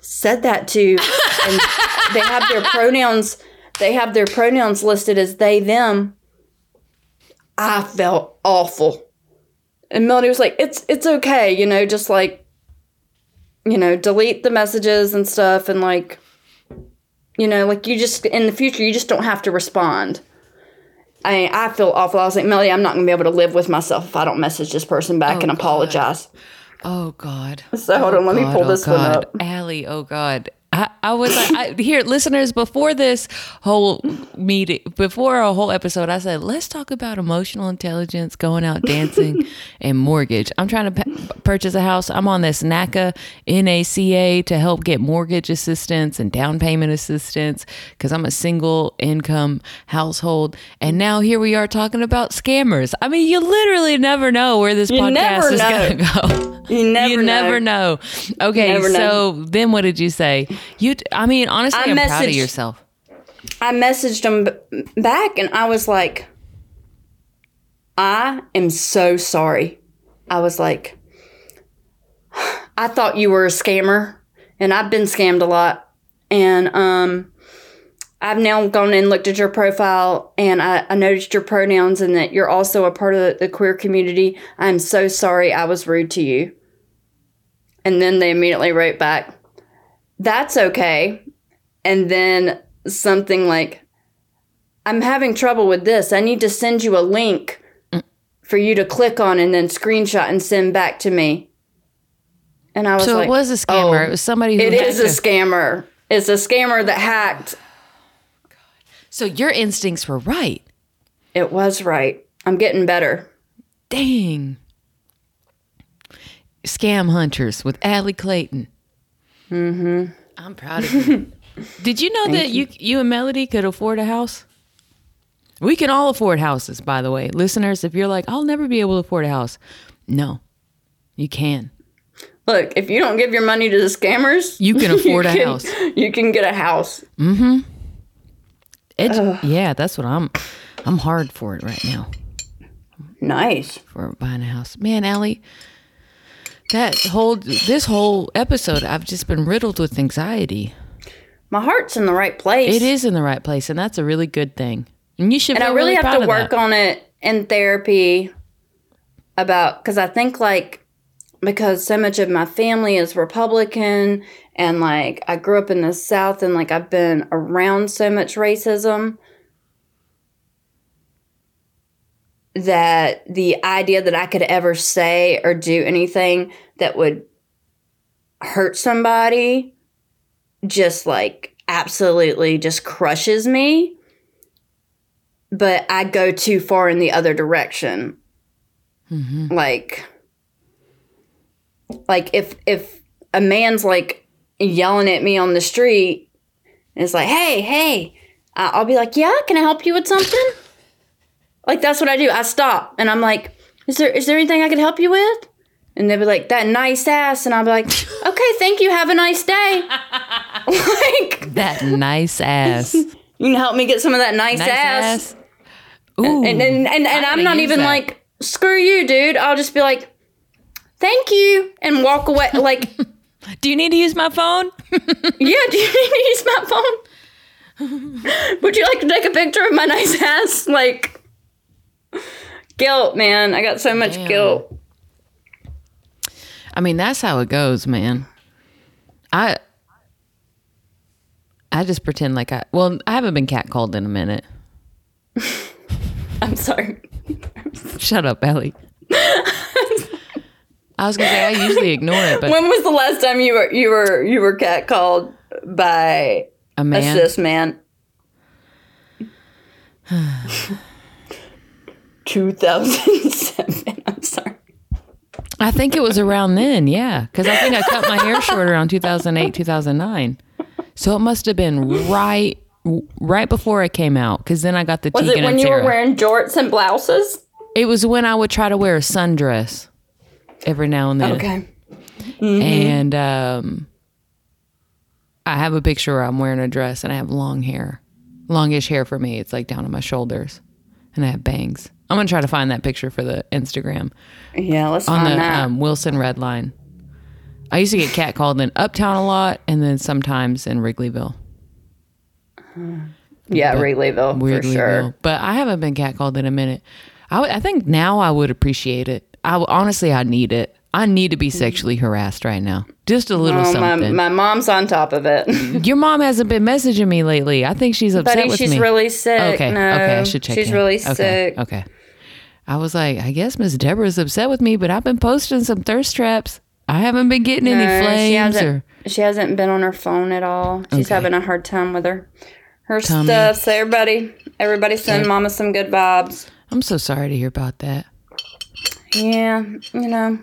said that to. And they have their pronouns, they have their pronouns listed as they, them. I felt awful. And Melody was like, "It's it's okay, you know, just like, you know, delete the messages and stuff, and like, you know, like you just in the future you just don't have to respond." I I feel awful. I was like, Melody, I'm not gonna be able to live with myself if I don't message this person back and oh, God. apologize. Oh God. So hold oh, on, let me God, pull oh, this one God. up. Ali, oh God. I, I was like, I, here, listeners, before this whole meeting, before a whole episode, I said, let's talk about emotional intelligence, going out dancing, and mortgage. I'm trying to p- purchase a house. I'm on this NACA, NACA to help get mortgage assistance and down payment assistance because I'm a single income household. And now here we are talking about scammers. I mean, you literally never know where this You podcast is going to go. You never you know. never know. Okay, Never so know. then what did you say? You, I mean, honestly, I I'm proud of messaged- yourself. I messaged him back and I was like, I am so sorry. I was like, I thought you were a scammer and I've been scammed a lot. And um, I've now gone and looked at your profile and I, I noticed your pronouns and that you're also a part of the, the queer community. I'm so sorry I was rude to you. And then they immediately wrote back, That's okay. And then something like, I'm having trouble with this. I need to send you a link for you to click on and then screenshot and send back to me. And I was So like, it was a scammer. oh, it was somebody who. It is a scammer. It's a scammer that hacked. So your instincts were right. It was right. I'm getting better. Dang. Scam hunters with Ali Clayton. Mm-hmm. I'm proud of you. Did you know that you. you and Melody could afford a house? We can all afford houses, by the way. Listeners, if you're like, I'll never be able to afford a house. No, you can. Look, if you don't give your money to the scammers, You can afford a can- house. You can get a house. Mm hmm. Edu- yeah, that's what I'm. I'm hard for it right now Nice. for buying a house. Man, Ali, that whole this whole episode, I've just been riddled with anxiety. My heart's in the right place. It is in the right place, and that's a really good thing. And you should. and I really, proud have to work that. on it in therapy about because I think like because so much of my family is Republican and like I grew up in the South and like I've been around so much racism that the idea that I could ever say or do anything that would hurt somebody just like absolutely just crushes me but I go too far in the other direction. Mm-hmm. Like, like if if a man's like yelling at me on the street, and it's like, hey, hey, I'll be like, yeah, can I help you with something? Like that's what I do. I stop and I'm like, is there is there anything I can help you with? And they'll be like, that nice ass, and I'll be like, okay, thank you, have a nice day. like, that nice ass. you can help me get some of that nice, nice ass. ass. Ooh, and and and, and I'm I'm not even that. like screw you, dude. I'll just be like, thank you, and walk away. Like, do you need to use my phone? yeah, do you need to use my phone? Would you like to take a picture of my nice ass? Like, guilt, man. I got so much Damn. guilt. I mean, that's how it goes, man. I I just pretend like I well, I haven't been catcalled in a minute. I'm sorry. Shut up, Ellie. I was gonna say I usually ignore it, but When was the last time you were you were you were catcalled by a a man. cis man? 2007. I'm sorry. I think it was around then, yeah, because I think I cut my hair short around 2008, 2009. So it must have been right, right before it came out. Because then I got the Was Tegan it when you were wearing jorts and blouses? it was when I would try to wear a sundress. every now and then. Okay. And um, I have a picture where I'm wearing a dress and I have long hair, longish hair for me. It's like down to my shoulders, and I have bangs. I'm gonna try to find that picture for the Instagram Yeah, let's on find the that. um, Wilson Red Line. I used to get catcalled in Uptown a lot, and then sometimes in Wrigleyville. yeah, Wrigleyville for sure. But I haven't been catcalled in a minute. I, I think now I would appreciate it. I w- honestly, I need it. I need to be sexually harassed right now. Just a little Oh, my, something. my mom's on top of it. Your mom hasn't been messaging me lately. I think she's upset Buddy, with she's me. really sick. okay, no, okay, I should check. She's in. really okay, sick. Okay. I was like, I guess Miss Deborah's upset with me, but I've been posting some thirst traps. I haven't been getting any No, she flames hasn't. or She hasn't been on her phone at all. She's Okay. having a hard time with her her Tummy. stuff. So everybody, everybody, send Mama some good vibes. I'm so sorry to hear about that. Yeah, you know.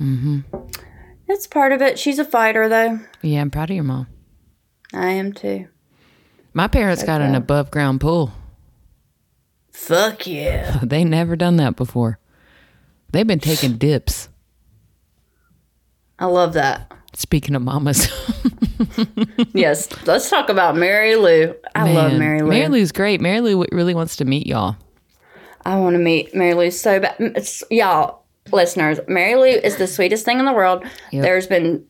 Mm-hmm. It's part of it. She's a fighter, though. Yeah, I'm proud of your mom. I am too. My parents got an above ground pool. Fuck yeah. They never done that before. They've been taking dips. I love that. Speaking of mamas, Yes, let's talk about Mary Lou. I love Mary Lou. Mary Lou's great. Mary Lou really wants to meet y'all. I want to meet Mary Lou so bad. It's, y'all, listeners, Mary Lou is the sweetest thing in the world. Yep. There's been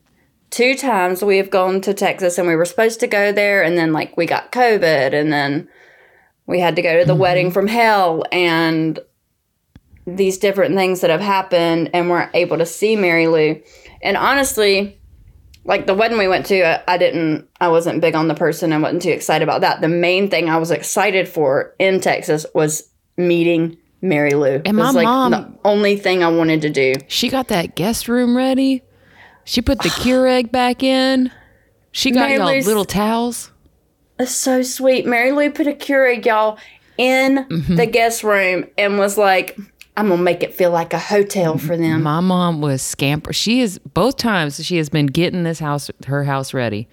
two times we have gone to Texas and we were supposed to go there, and then like we got COVID, and then we had to go to the Mm-hmm. wedding from hell, and these different things that have happened, and weren't able to see Mary Lou. And honestly, like the wedding we went to, I, I didn't, I wasn't big on the person and wasn't too excited about that. The main thing I was excited for in Texas was meeting Mary Lou. And my was like mom- the only thing I wanted to do. She got that guest room ready. She put the Keurig back in. She got Mary y'all Lou's- little towels. It's so sweet. Mary Lou put a Keurig, y'all, in Mm-hmm. the guest room and was like, I'm gonna make it feel like a hotel for them. My mom was scamper. She is both times she has been getting this house, her house ready.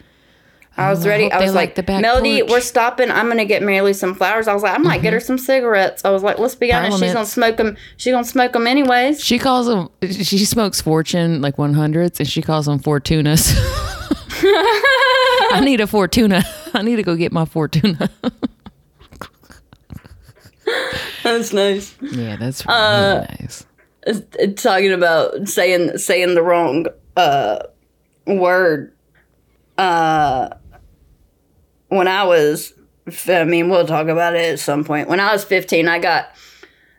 I was I ready. hope I was like the back Melody, porch." we're stopping. I'm gonna get Mary Lou some flowers. I was like, I might get her some cigarettes. I was like, let's be honest, she's gonna smoke them. She's gonna smoke them anyways. She calls them. She smokes Fortune like 100s, and she calls them Fortunas. I need a Fortuna. I need to go get my Fortuna. That's nice. yeah, that's really Uh, nice. talking about saying saying the wrong uh word uh when i was i mean we'll talk about it at some point when i was 15 i got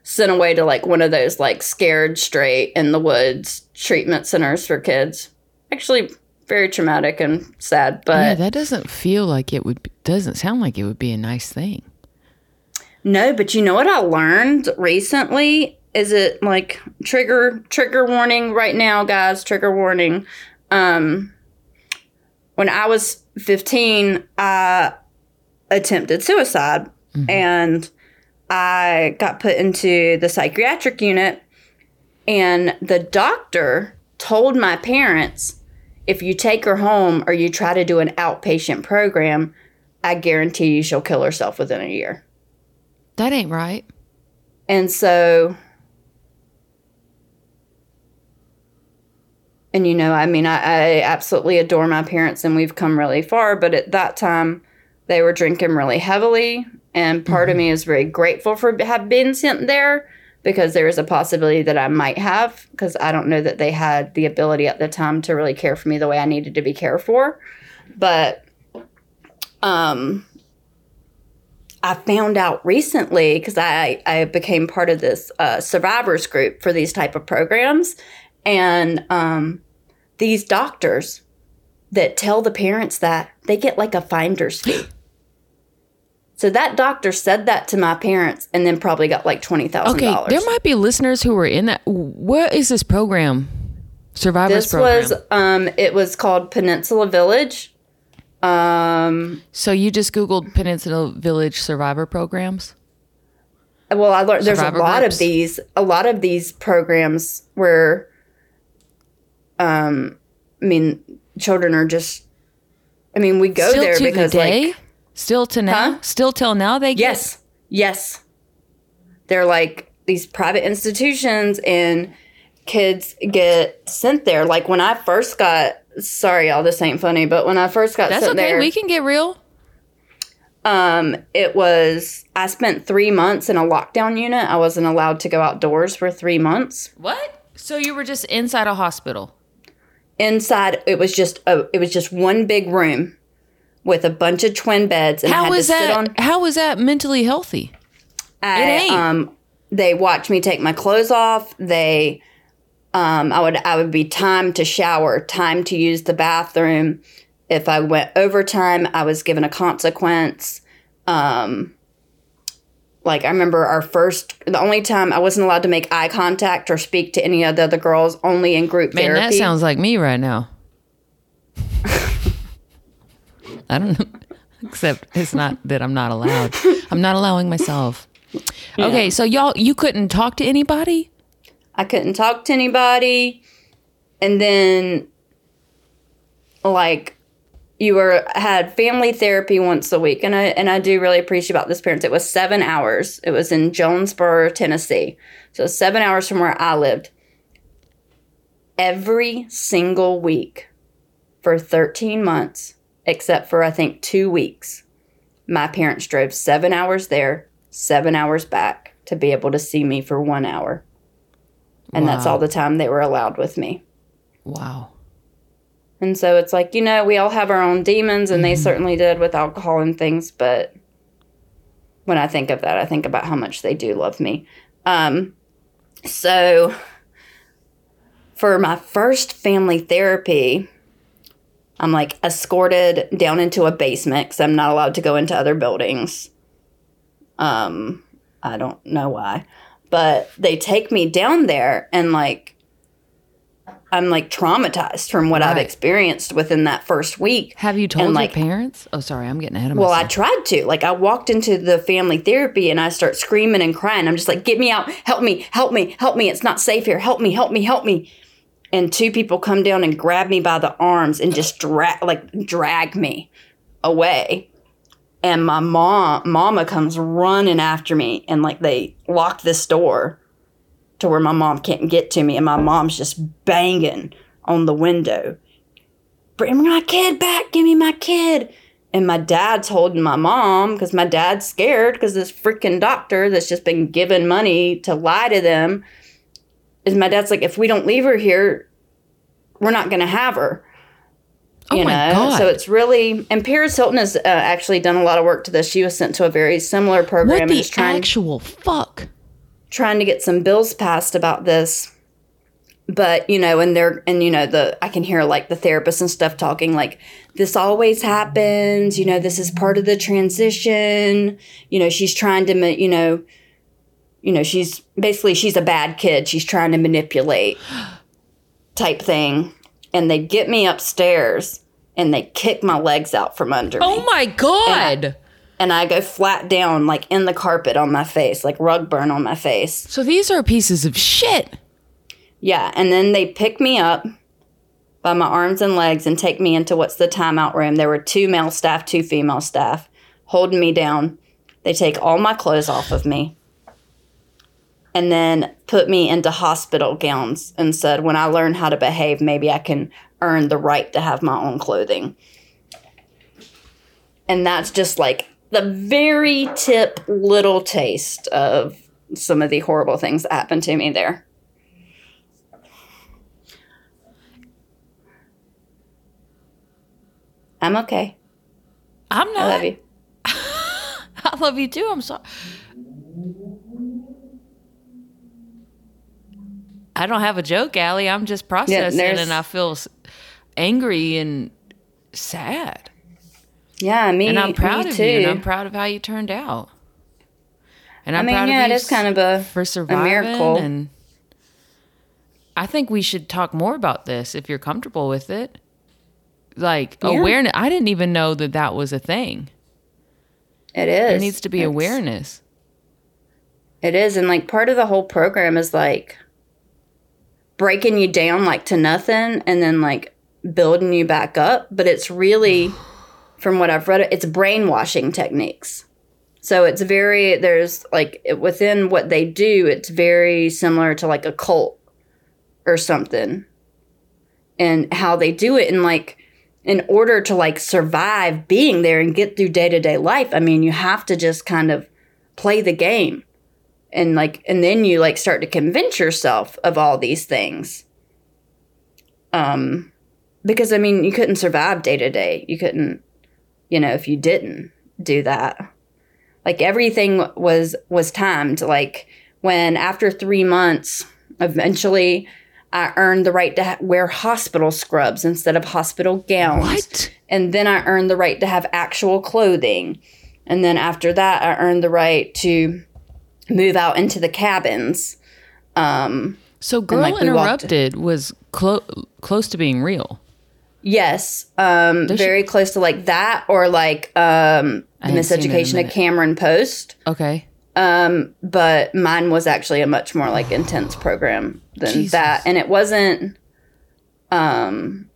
sent away to like one of those like scared straight in the woods treatment centers for kids actually very traumatic and sad but Yeah, that doesn't feel like it would. Be, doesn't sound like it would be a nice thing. No, but you know what I learned recently? Is it like trigger trigger warning right now, guys? Trigger warning. Um, when I was fifteen, I attempted suicide, mm-hmm. and I got put into the psychiatric unit. And the doctor told my parents, if you take her home or you try to do an outpatient program, I guarantee you she'll kill herself within a year. That ain't right. And so, and you know, I mean, I, I absolutely adore my parents and we've come really far, but at that time, they were drinking really heavily. And part of me is very grateful for have been sent there because there is a possibility that I might have because I don't know that they had the ability at the time to really care for me the way I needed to be cared for. But um I found out recently because I, I became part of this uh, survivors group for these type of programs, and um, these doctors that tell the parents that they get like a finder's fee. So that doctor said that to my parents, and then probably got like twenty thousand Okay, dollars. there might be listeners who were in that. What is this program? Survivors This program. was um, it was called Peninsula Village. Um, so you just googled Peninsula Village Survivor programs. Well, I learned there's a lot groups? of these. A lot of these programs where, um, I mean, children are just. I mean, we go Still there to because, the day, like, still to now, Huh? still till now they get yes, yes, they're like these private institutions and kids get sent there. Like when I first got, sorry, y'all, this ain't funny, but when I first got That's sent okay. there, We can get real. um, it was I spent three months in a lockdown unit. I wasn't allowed to go outdoors for three months. What? So you were just inside a hospital? Inside, it was just a, it was just one big room with a bunch of twin beds, and I How had was to sit that? on. How was that mentally healthy? I, ain't. Um, they watched me take my clothes off. They, um, I would I would be time to shower, time to use the bathroom. If I went overtime, I was given a consequence. Um, like I remember our first, the only time I wasn't allowed to make eye contact or speak to any of the other girls, only in group Man, therapy. that sounds like me right now. I don't know. Except it's not that I'm not allowed. I'm not allowing myself. Okay, so y'all, you couldn't talk to anybody? I couldn't talk to anybody. And then like you were had family therapy once a week and I and I do really appreciate about this parents. It was 7 hours. It was in Jonesboro, Tennessee. So 7 hours from where I lived. Every single week for 13 months except for I think 2 weeks. My parents drove 7 hours there, 7 hours back to be able to see me for 1 hour. And that's all the time they were allowed with me. Wow. And so it's like, you know, we all have our own demons, and they certainly did with alcohol and things. But when I think of that, I think about how much they do love me. Um, so for my first family therapy, I'm like escorted down into a basement because I'm not allowed to go into other buildings. Um, I don't know why, but they take me down there and like I'm like traumatized from what I've experienced within that first week. Have you told And, like- your parents? Oh, sorry, I'm getting ahead of myself. Well, I tried to. Like, I walked into the family therapy and I start screaming and crying. I'm just like, get me out. Help me. Help me. Help me. It's not safe here. Help me. Help me. Help me. And two people come down and grab me by the arms and just drag, like, drag me away. And my mom, mama comes running after me and, like, they lock this door to where my mom can't get to me. And my mom's just banging on the window. Bring my kid back. Give me my kid and my dad's holding my mom because my dad's scared because this freaking doctor that's just been given money to lie to them is my dad's like if we don't leave her here we're not going to have her Oh you my know God. so it's really and paris hilton has uh, actually done a lot of work to this she was sent to a very similar program what the actual fuck? Trying to get some bills passed about this but you know and they're and you know the i can hear like the therapists and stuff talking like this always happens you know this is part of the transition. You know she's trying to you know you know she's basically she's a bad kid. She's trying to manipulate type thing. And they get me upstairs and they kick my legs out from under oh me. Oh my god! and i go flat down like in the carpet on my face like rug burn on my face so these are pieces of shit. Yeah, and then they pick me up by my arms and legs and take me into what's the timeout room. There were two male staff, two female staff holding me down. They take all my clothes off of me and then put me into hospital gowns and said, when I learn how to behave, maybe I can earn the right to have my own clothing. And that's just like the very tip little taste of some of the horrible things that happened to me there. I'm okay. I'm not. I love you. I love you too. I'm sorry. I don't have a joke, Ali. I'm just processing there's- and I feel angry and sad. Yeah, me. And I'm proud of too. you. And I'm proud of how you turned out. And I'm I mean, proud yeah, of it you is kind of a for surviving. miracle. And I think we should talk more about this if you're comfortable with it. Like Yeah. awareness. I didn't even know that that was a thing. It is. There needs to be It's- awareness. It is, and like part of the whole program is like breaking you down like to nothing, and then like building you back up. But it's really, from what I've read, it's brainwashing techniques. So it's very there's like within what they do, it's very similar to like a cult or something. And how they do it and like in order to like survive being there and get through day-to-day life, I mean, you have to just kind of play the game. And like and then you like start to convince yourself of all these things. Um because I mean, you couldn't survive day to day. You couldn't, you know, if you didn't do that. Like everything was was timed. Like when after three months, eventually, I earned the right to ha- wear hospital scrubs instead of hospital gowns. What? And then I earned the right to have actual clothing. And then after that, I earned the right to move out into the cabins. Um, So Girl like, we walked- Interrupted was clo- close to being real. Yes, um, very close to like that, or like um, the haven't seen it in a Miseducation of minute. Cameron Post. Okay. Um, but mine was actually a much more like intense program than Jesus. that, and it wasn't. Um,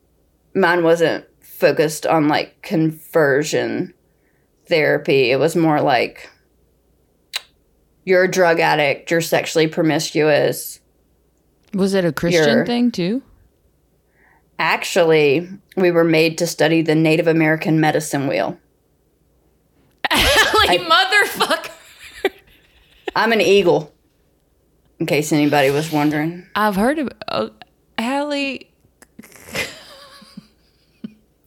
mine wasn't focused on like conversion therapy. It was more like you're a drug addict, you're sexually promiscuous. Was it a Christian thing too? Actually, we were made to study the Native American medicine wheel. like motherfucker. I'm an eagle, in case anybody was wondering. I've heard of oh, Hallie.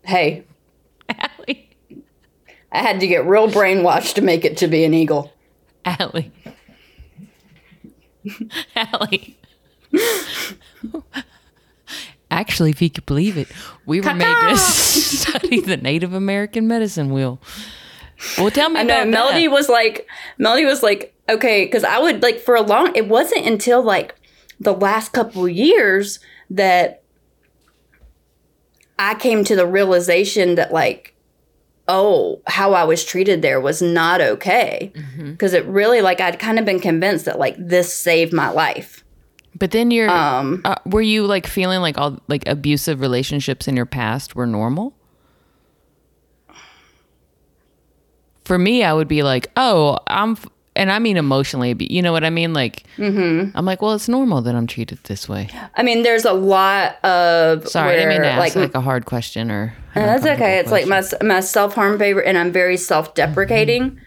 Hey, Hallie. I had to get real brainwashed to make it to be an eagle. Hallie. Hallie. Actually, if you could believe it, we were made to study the Native American medicine wheel. Well, tell me I know about Melody that. was like, Melody was like, okay, because I would like for a long. It wasn't until like the last couple years that I came to the realization that like, oh, how I was treated there was not okay. Mm-hmm. Because it really like I'd kind of been convinced that like this saved my life. But then you're, Um, uh, were you like feeling like all like abusive relationships in your past were normal? For me, I would be like, oh, I'm, f- and I mean emotionally, you know what I mean? Like, Mm-hmm. I'm like, well, it's normal that I'm treated this way. I mean, there's a lot of Sorry, I didn't mean to ask like like, a hard question or. Uh, That's okay. It's like my my self harm favorite, and I'm very self deprecating.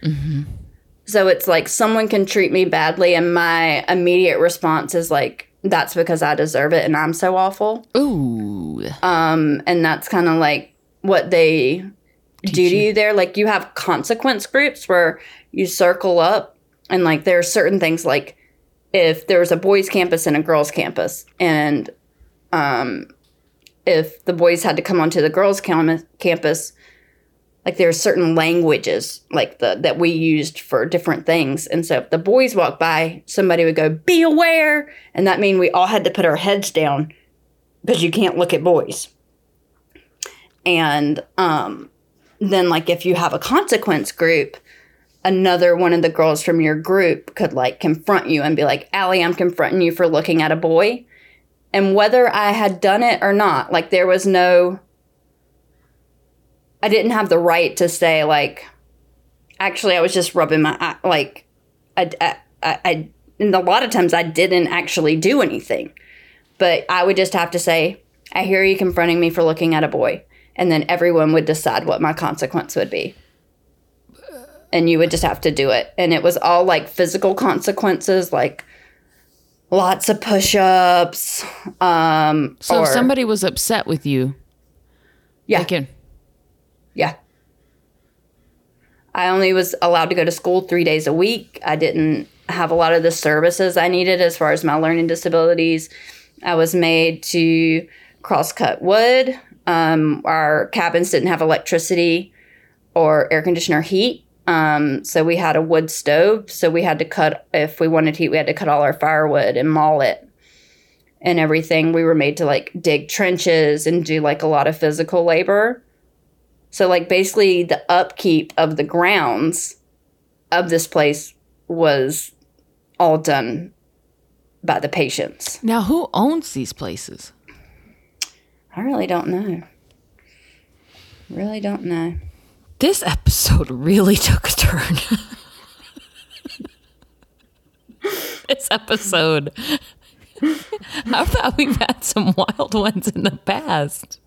So it's like someone can treat me badly, and my immediate response is like, "That's because I deserve it, and I'm so awful." Ooh. Um, and that's kind of like what they do to you there. Like you have consequence groups where you circle up, and like there are certain things like if there's a boys' campus and a girls' campus, and um, if the boys had to come onto the girls' cam- campus, like there are certain languages like the that we used for different things, and so if the boys walked by, somebody would go, "Be aware," and that mean we all had to put our heads down because you can't look at boys. And um, then, like, if you have a consequence group, another one of the girls from your group could like confront you and be like, Ali, I'm confronting you for looking at a boy. And whether I had done it or not, like, there was no, I didn't have the right to say, like, actually, I was just rubbing my eye. Like, I, I, I, I and a lot of times I didn't actually do anything. But I would just have to say, I hear you confronting me for looking at a boy. And then everyone would decide what my consequence would be. And you would just have to do it. And it was all like physical consequences, like lots of push ups. Um, So or, if somebody was upset with you, yeah, they can. Yeah. I only was allowed to go to school three days a week. I didn't have a lot of the services I needed as far as my learning disabilities. I was made to cross cut wood. Um, our cabins didn't have electricity or air conditioner heat. Um, so we had a wood stove. So we had to cut, if we wanted heat, we had to cut all our firewood and maul it and everything. We were made to like dig trenches and do like a lot of physical labor. So, like, basically, the upkeep of the grounds of this place was all done by the patients. Now, who owns these places? I really don't know. Really don't know. This episode really took a turn. this episode How about we've had some wild ones in the past?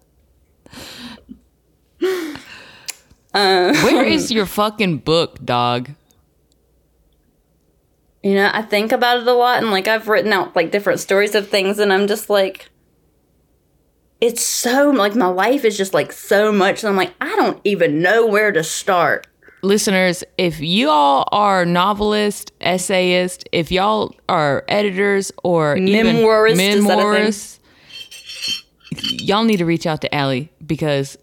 Um, where is your fucking book, dog? You know, I think about it a lot and like I've written out like different stories of things and I'm just like it's so like my life is just like so much and I'm like I don't even know where to start. Listeners, if you all are novelists, essayists, if y'all are editors or even Memoirists, is that a thing? memoirists, y'all need to reach out to Ali because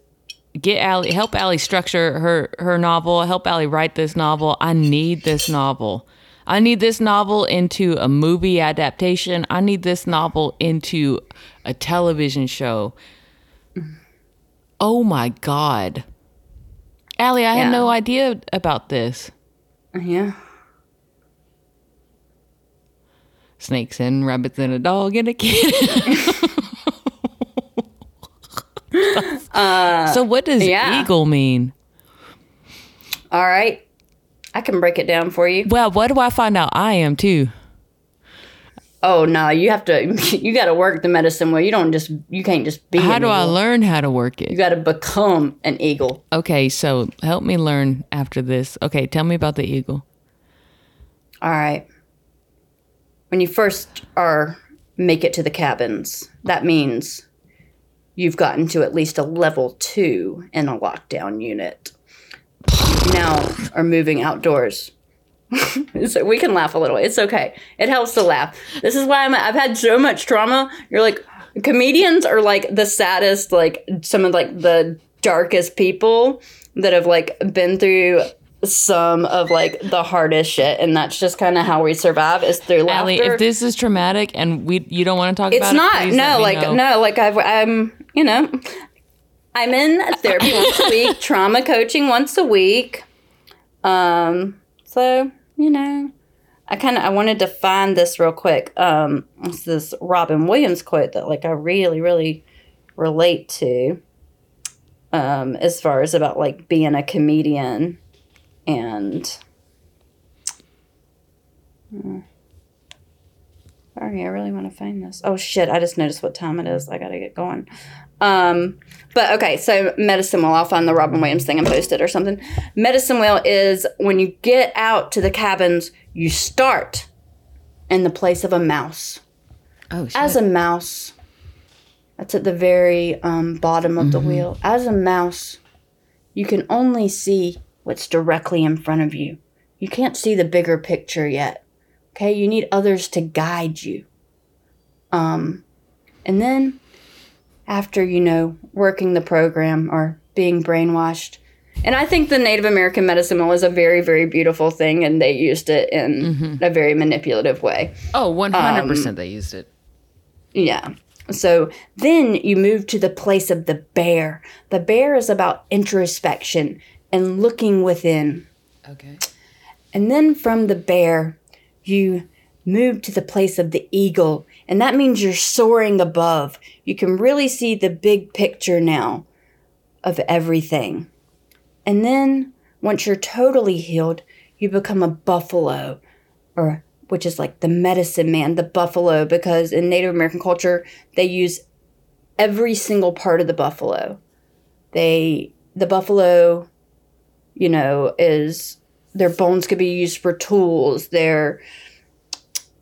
get Ali, help Ali structure her her novel, help Ali write this novel. I need this novel. I need this novel into a movie adaptation. I need this novel into a television show. Oh my god. Ali, I Yeah. had no idea about this. Yeah. Snakes and rabbits and a dog and a kid. so what does Uh, yeah. eagle mean? All right. I can break it down for you. Well, what do I find out I am too? Oh no, you have to you got to work the medicine wheel. You don't just you can't just be How do I learn how to work it? You got to become an eagle. Okay, so help me learn after this. Okay, tell me about the eagle. All right. When you first are make it to the cabins, that means you've gotten to at least a level 2 in a lockdown unit. Now are moving outdoors. so we can laugh a little. It's okay. It helps to laugh. This is why I'm I've had so much trauma. You're like comedians are like the saddest like some of like the darkest people that have like been through some of like the hardest shit and that's just kind of how we survive is through laughter. Ali, if this is traumatic and we you don't want to talk it's about not it, no like know. no like I've, i'm you know i'm in therapy once a week trauma coaching once a week um so you know i kind of i wanted to find this real quick um it's this robin williams quote that like i really really relate to um as far as about like being a comedian and Sorry, I really want to find this. Oh shit, I just noticed what time it is. I gotta get going. Um, but okay, so medicine wheel, I'll find the Robin Williams thing and post it or something. Medicine wheel is when you get out to the cabins, you start in the place of a mouse. Oh shit. As a mouse, that's at the very um, bottom of the wheel. As a mouse, you can only see what's directly in front of you. You can't see the bigger picture yet. Okay, you need others to guide you. Um, and then after you know working the program or being brainwashed, and I think the Native American medicine wheel is a very, very beautiful thing, and they used it in a very manipulative way. oh, 100% um, they used it. Yeah. So then you move to the place of the bear. The bear is about introspection and looking within. Okay. And then from the bear, you move to the place of the eagle. And that means you're soaring above. You can really see the big picture now of everything. And then once you're totally healed, you become a buffalo or which is like the medicine man, the buffalo, because in Native American culture, they use every single part of the buffalo. They, the buffalo, you know, is their bones could be used for tools, their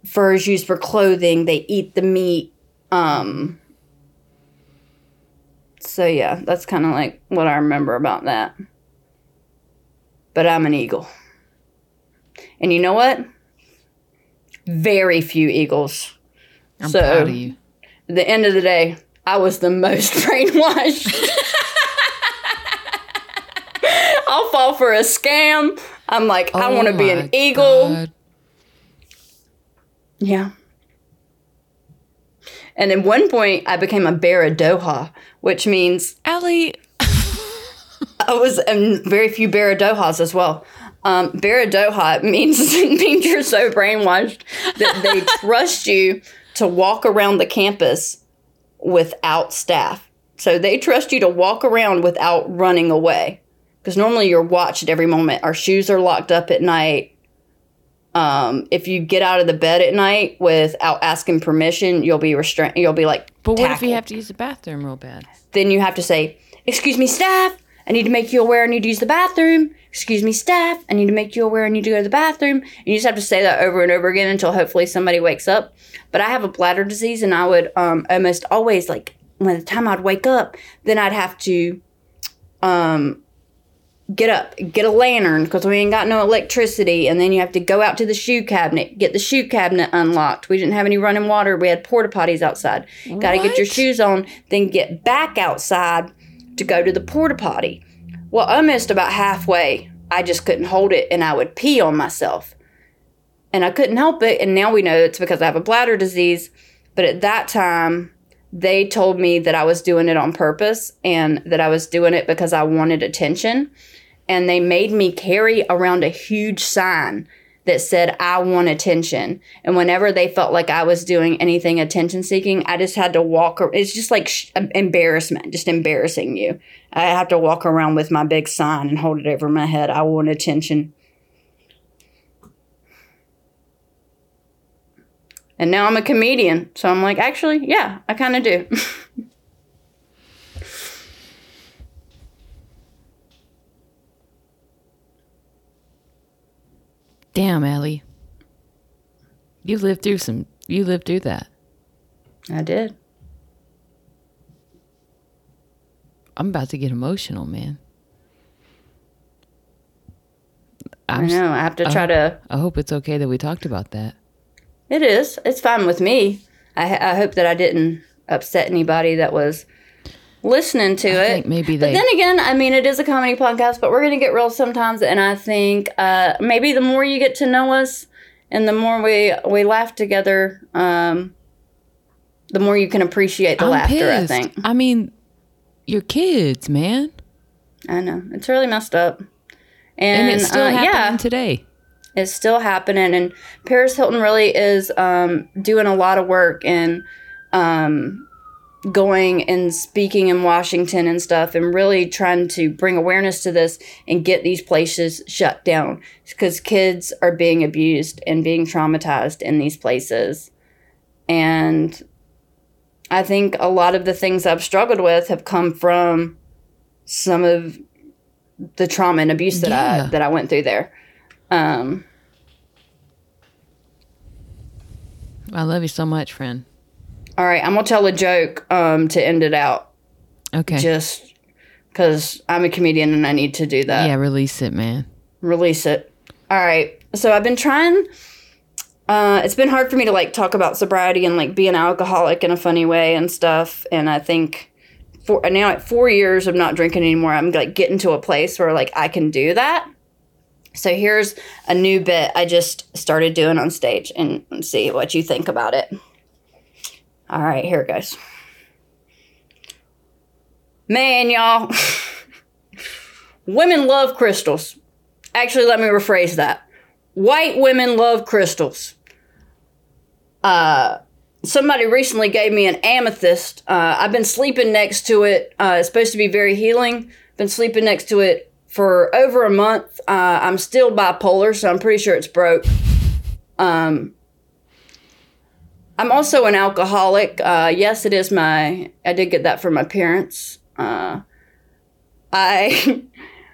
fur is used for clothing, they eat the meat. Um, so yeah, that's kind of like what I remember about that. But I'm an eagle. And you know what? Very few eagles. I'm So- proud of you. At the end of the day, I was the most brainwashed. I'll fall for a scam. I'm like, I Oh want to be an eagle. God. Yeah. And at one point, I became a Baradoha, which means Ali, I was and very few Baradohas as well. Um, Baradoha means means you're so brainwashed that they trust you to walk around the campus without staff. So they trust you to walk around without running away. Because normally you're watched at every moment. Our shoes are locked up at night. um, if you get out of the bed at night without asking permission, you'll be restrained. You'll be like, But what if tackled. you have to use the bathroom real bad? then you have to say, "Excuse me, staff. I need to make you aware I need to use the bathroom. Excuse me, staff. I need to make you aware I need to go to the bathroom." And you just have to say that over and over again until hopefully somebody wakes up. But I have a bladder disease, and I would um, almost always like when the time I'd wake up, then I'd have to um, get up, get a lantern because we ain't got no electricity, and then you have to go out to the shoe cabinet, get the shoe cabinet unlocked. We didn't have any running water. We had porta potties outside. Got to get your shoes on, then get back outside to go to the porta potty. Well, almost about halfway, I just couldn't hold it, and I would pee on myself, and I couldn't help it. And now we know it's because I have a bladder disease. But at that time, they told me that I was doing it on purpose and that I was doing it because I wanted attention. And they made me carry around a huge sign that said, I want attention. And whenever they felt like I was doing anything attention seeking, I just had to walk. It's just like sh- embarrassment, just embarrassing you. I have to walk around with my big sign and hold it over my head. I want attention. And now I'm a comedian. So I'm like, actually, yeah, I kind of do. Damn, Ali. You lived through some. You lived through that. I did. I'm about to get emotional, man. I I'm, s- know. I have to try to. I hope it's okay that we talked about that. It is. It's fine with me. I, I hope that I didn't upset anybody that was listening to it. think maybe But then again, I mean, it is a comedy podcast, but we're going to get real sometimes. And I think uh, maybe the more you get to know us and the more we, we laugh together, um, the more you can appreciate the I'm laughter, I think. I mean, your kids, man, I know. It's really messed up. And, and, it's still uh, happening yeah. today. is still happening and paris hilton really is um, doing a lot of work and um, going and speaking in washington and stuff and really trying to bring awareness to this and get these places shut down because kids are being abused and being traumatized in these places and i think a lot of the things i've struggled with have come from some of the trauma and abuse that Yeah. i that i went through there um, I love you so much, friend. All right, I'm gonna tell a joke um, to end it out, Okay. just because I'm a comedian and I need to do that. yeah, release it, man. Release it. All right. So I've been trying. Uh, it's been hard for me to like talk about sobriety and like be an alcoholic in a funny way and stuff. And I think for now at four years of not drinking anymore, I'm like getting to a place where like I can do that. So here's a new bit I just started doing on stage and see what you think about it. All right, here it goes. Man, y'all, women love crystals. Actually, let me rephrase that. White women love crystals. Uh, somebody recently gave me an amethyst. Uh, I've been sleeping next to it. Uh, it's supposed to be very healing. Been sleeping next to it for over a month. Uh, I'm still bipolar, so I'm pretty sure it's broke. Um, I'm also an alcoholic. Uh, yes, it is my. I did get that from my parents. Uh, I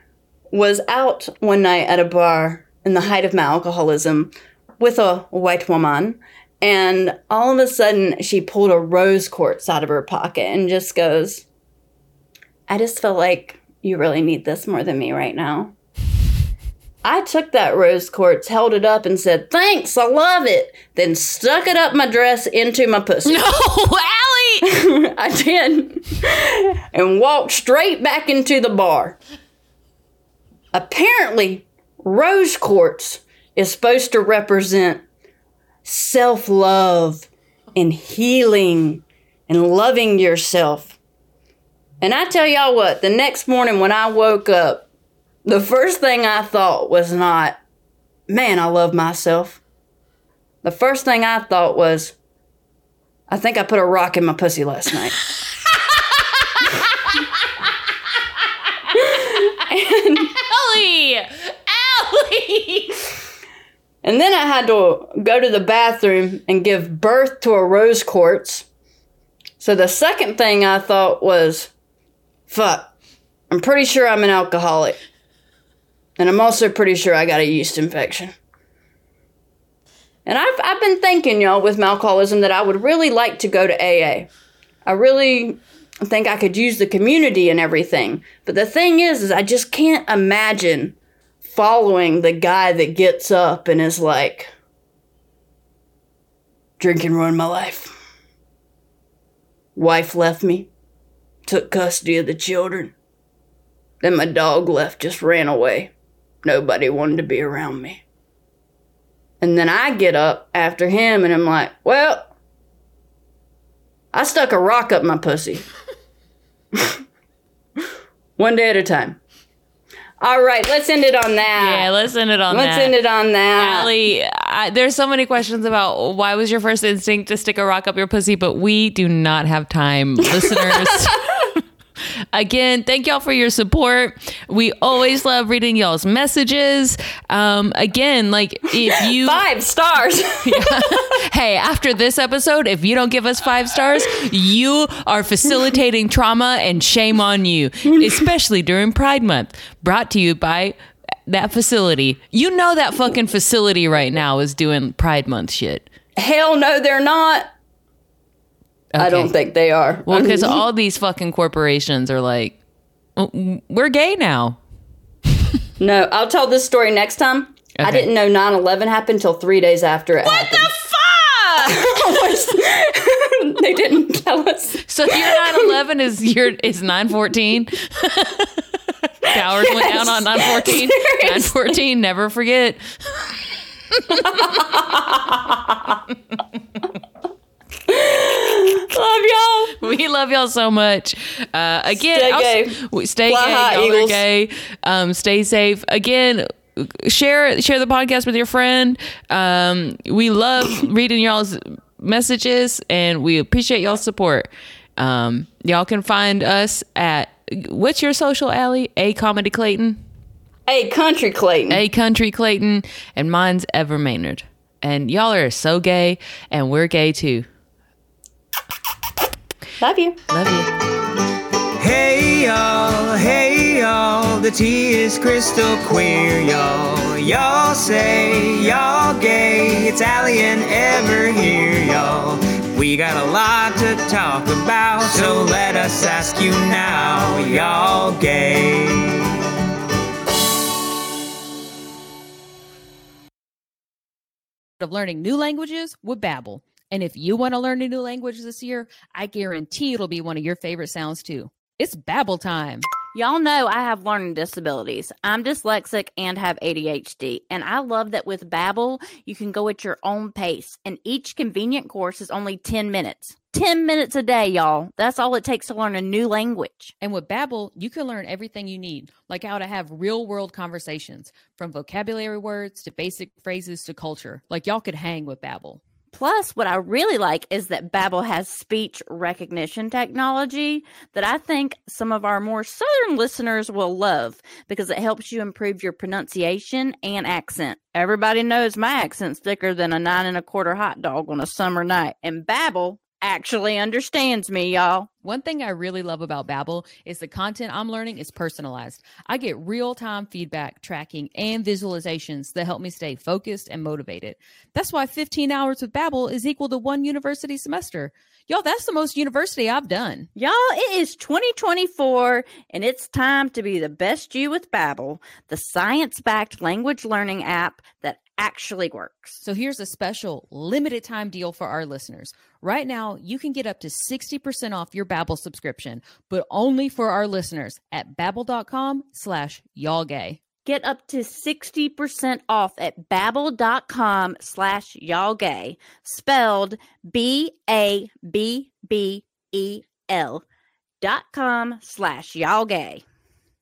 was out one night at a bar in the height of my alcoholism with a white woman, and all of a sudden she pulled a rose quartz out of her pocket and just goes, I just feel like you really need this more than me right now. I took that rose quartz, held it up, and said, Thanks, I love it. Then stuck it up my dress into my pussy. No, Ali. I did. and walked straight back into the bar. Apparently, rose quartz is supposed to represent self love and healing and loving yourself. And I tell y'all what, the next morning when I woke up, the first thing I thought was not, man, I love myself. The first thing I thought was, I think I put a rock in my pussy last night. Ali. Ali. And then I had to go to the bathroom and give birth to a rose quartz. So the second thing I thought was, fuck, I'm pretty sure I'm an alcoholic. And I'm also pretty sure I got a yeast infection. And I've, I've been thinking, y'all, with alcoholism that I would really like to go to AA. I really think I could use the community and everything. But the thing is, is I just can't imagine following the guy that gets up and is like, drinking ruined my life. Wife left me, took custody of the children. Then my dog left, just ran away. Nobody wanted to be around me. And then I get up after him and I'm like, well, I stuck a rock up my pussy. One day at a time. All right, let's end it on that. Yeah, let's end it on that. let's end it on that. Ali, I, there's so many questions about why was your first instinct to stick a rock up your pussy, but we do not have time, listeners. Again, thank y'all for your support. We always love reading y'all's messages. Um, again, like if you Five stars. hey, after this episode, if you don't give us five stars, you are facilitating trauma and shame on you, especially during Pride Month. Brought to you by that facility. You know that fucking facility right now is doing Pride Month shit. Hell no, they're not. I don't think they are. Well, because all these fucking corporations are like, "Oh, we're gay now. no, I'll tell this story next time. I didn't know 9 11 happened until three days after it happened. The fuck? they didn't tell us. So your 9/11 is your is 914. Towers went down on 9 14. 9 14, Never forget. Love y'all. We love y'all so much. Uh, again, Stay I'll- gay. Stay Fly gay. high, y'all are gay. Um, stay safe. Again, share share the podcast with your friend. Um, we love reading y'all's messages, and we appreciate y'all's support. Um, y'all can find us at what's your social Ali? A comedy Clayton, A Country Clayton. A country Clayton, and mine's Ever Mainard. And y'all are so gay, and we're gay too. Love you. Love you. Hey y'all, hey y'all, the tea is crystal clear, y'all. Y'all say y'all gay, it's Ali and Ever here, y'all. We got a lot to talk about, so let us ask you now, y'all gay. of learning new languages with Babbel. And if you want to learn a new language this year, I guarantee it'll be one of your favorite sounds too. It's Babbel time. Y'all know I have learning disabilities. I'm dyslexic and have ADHD, and I love that with Babbel, you can go at your own pace, and each convenient course is only 10 minutes. 10 minutes a day, y'all. That's all it takes to learn a new language. And with Babbel, you can learn everything you need, like how to have real-world conversations, from vocabulary words to basic phrases to culture. Like y'all could hang with Babbel. Plus, what I really like is that Babbel has speech recognition technology that I think some of our more southern listeners will love because it helps you improve your pronunciation and accent. Everybody knows my accent's thicker than a nine and a quarter hot dog on a summer night, and Babbel actually understands me, y'all. One thing I really love about Babbel is the content I'm learning is personalized. I get real-time feedback, tracking, and visualizations that help me stay focused and motivated. That's why 15 hours with Babbel is equal to one university semester. Y'all, that's the most university I've done. Y'all, it is 2024 and it's time to be the best you with Babbel, the science-backed language learning app that actually works. So here's a special limited time deal for our listeners. Right now, you can get up to 60% off your Babbel subscription, but only for our listeners at babbel.com slash y'all gay. Get up to 60% off at babbel.com slash y'all gay, spelled B-A-B-B-E-L dot com slash y'all gay.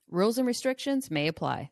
Rules and restrictions may apply.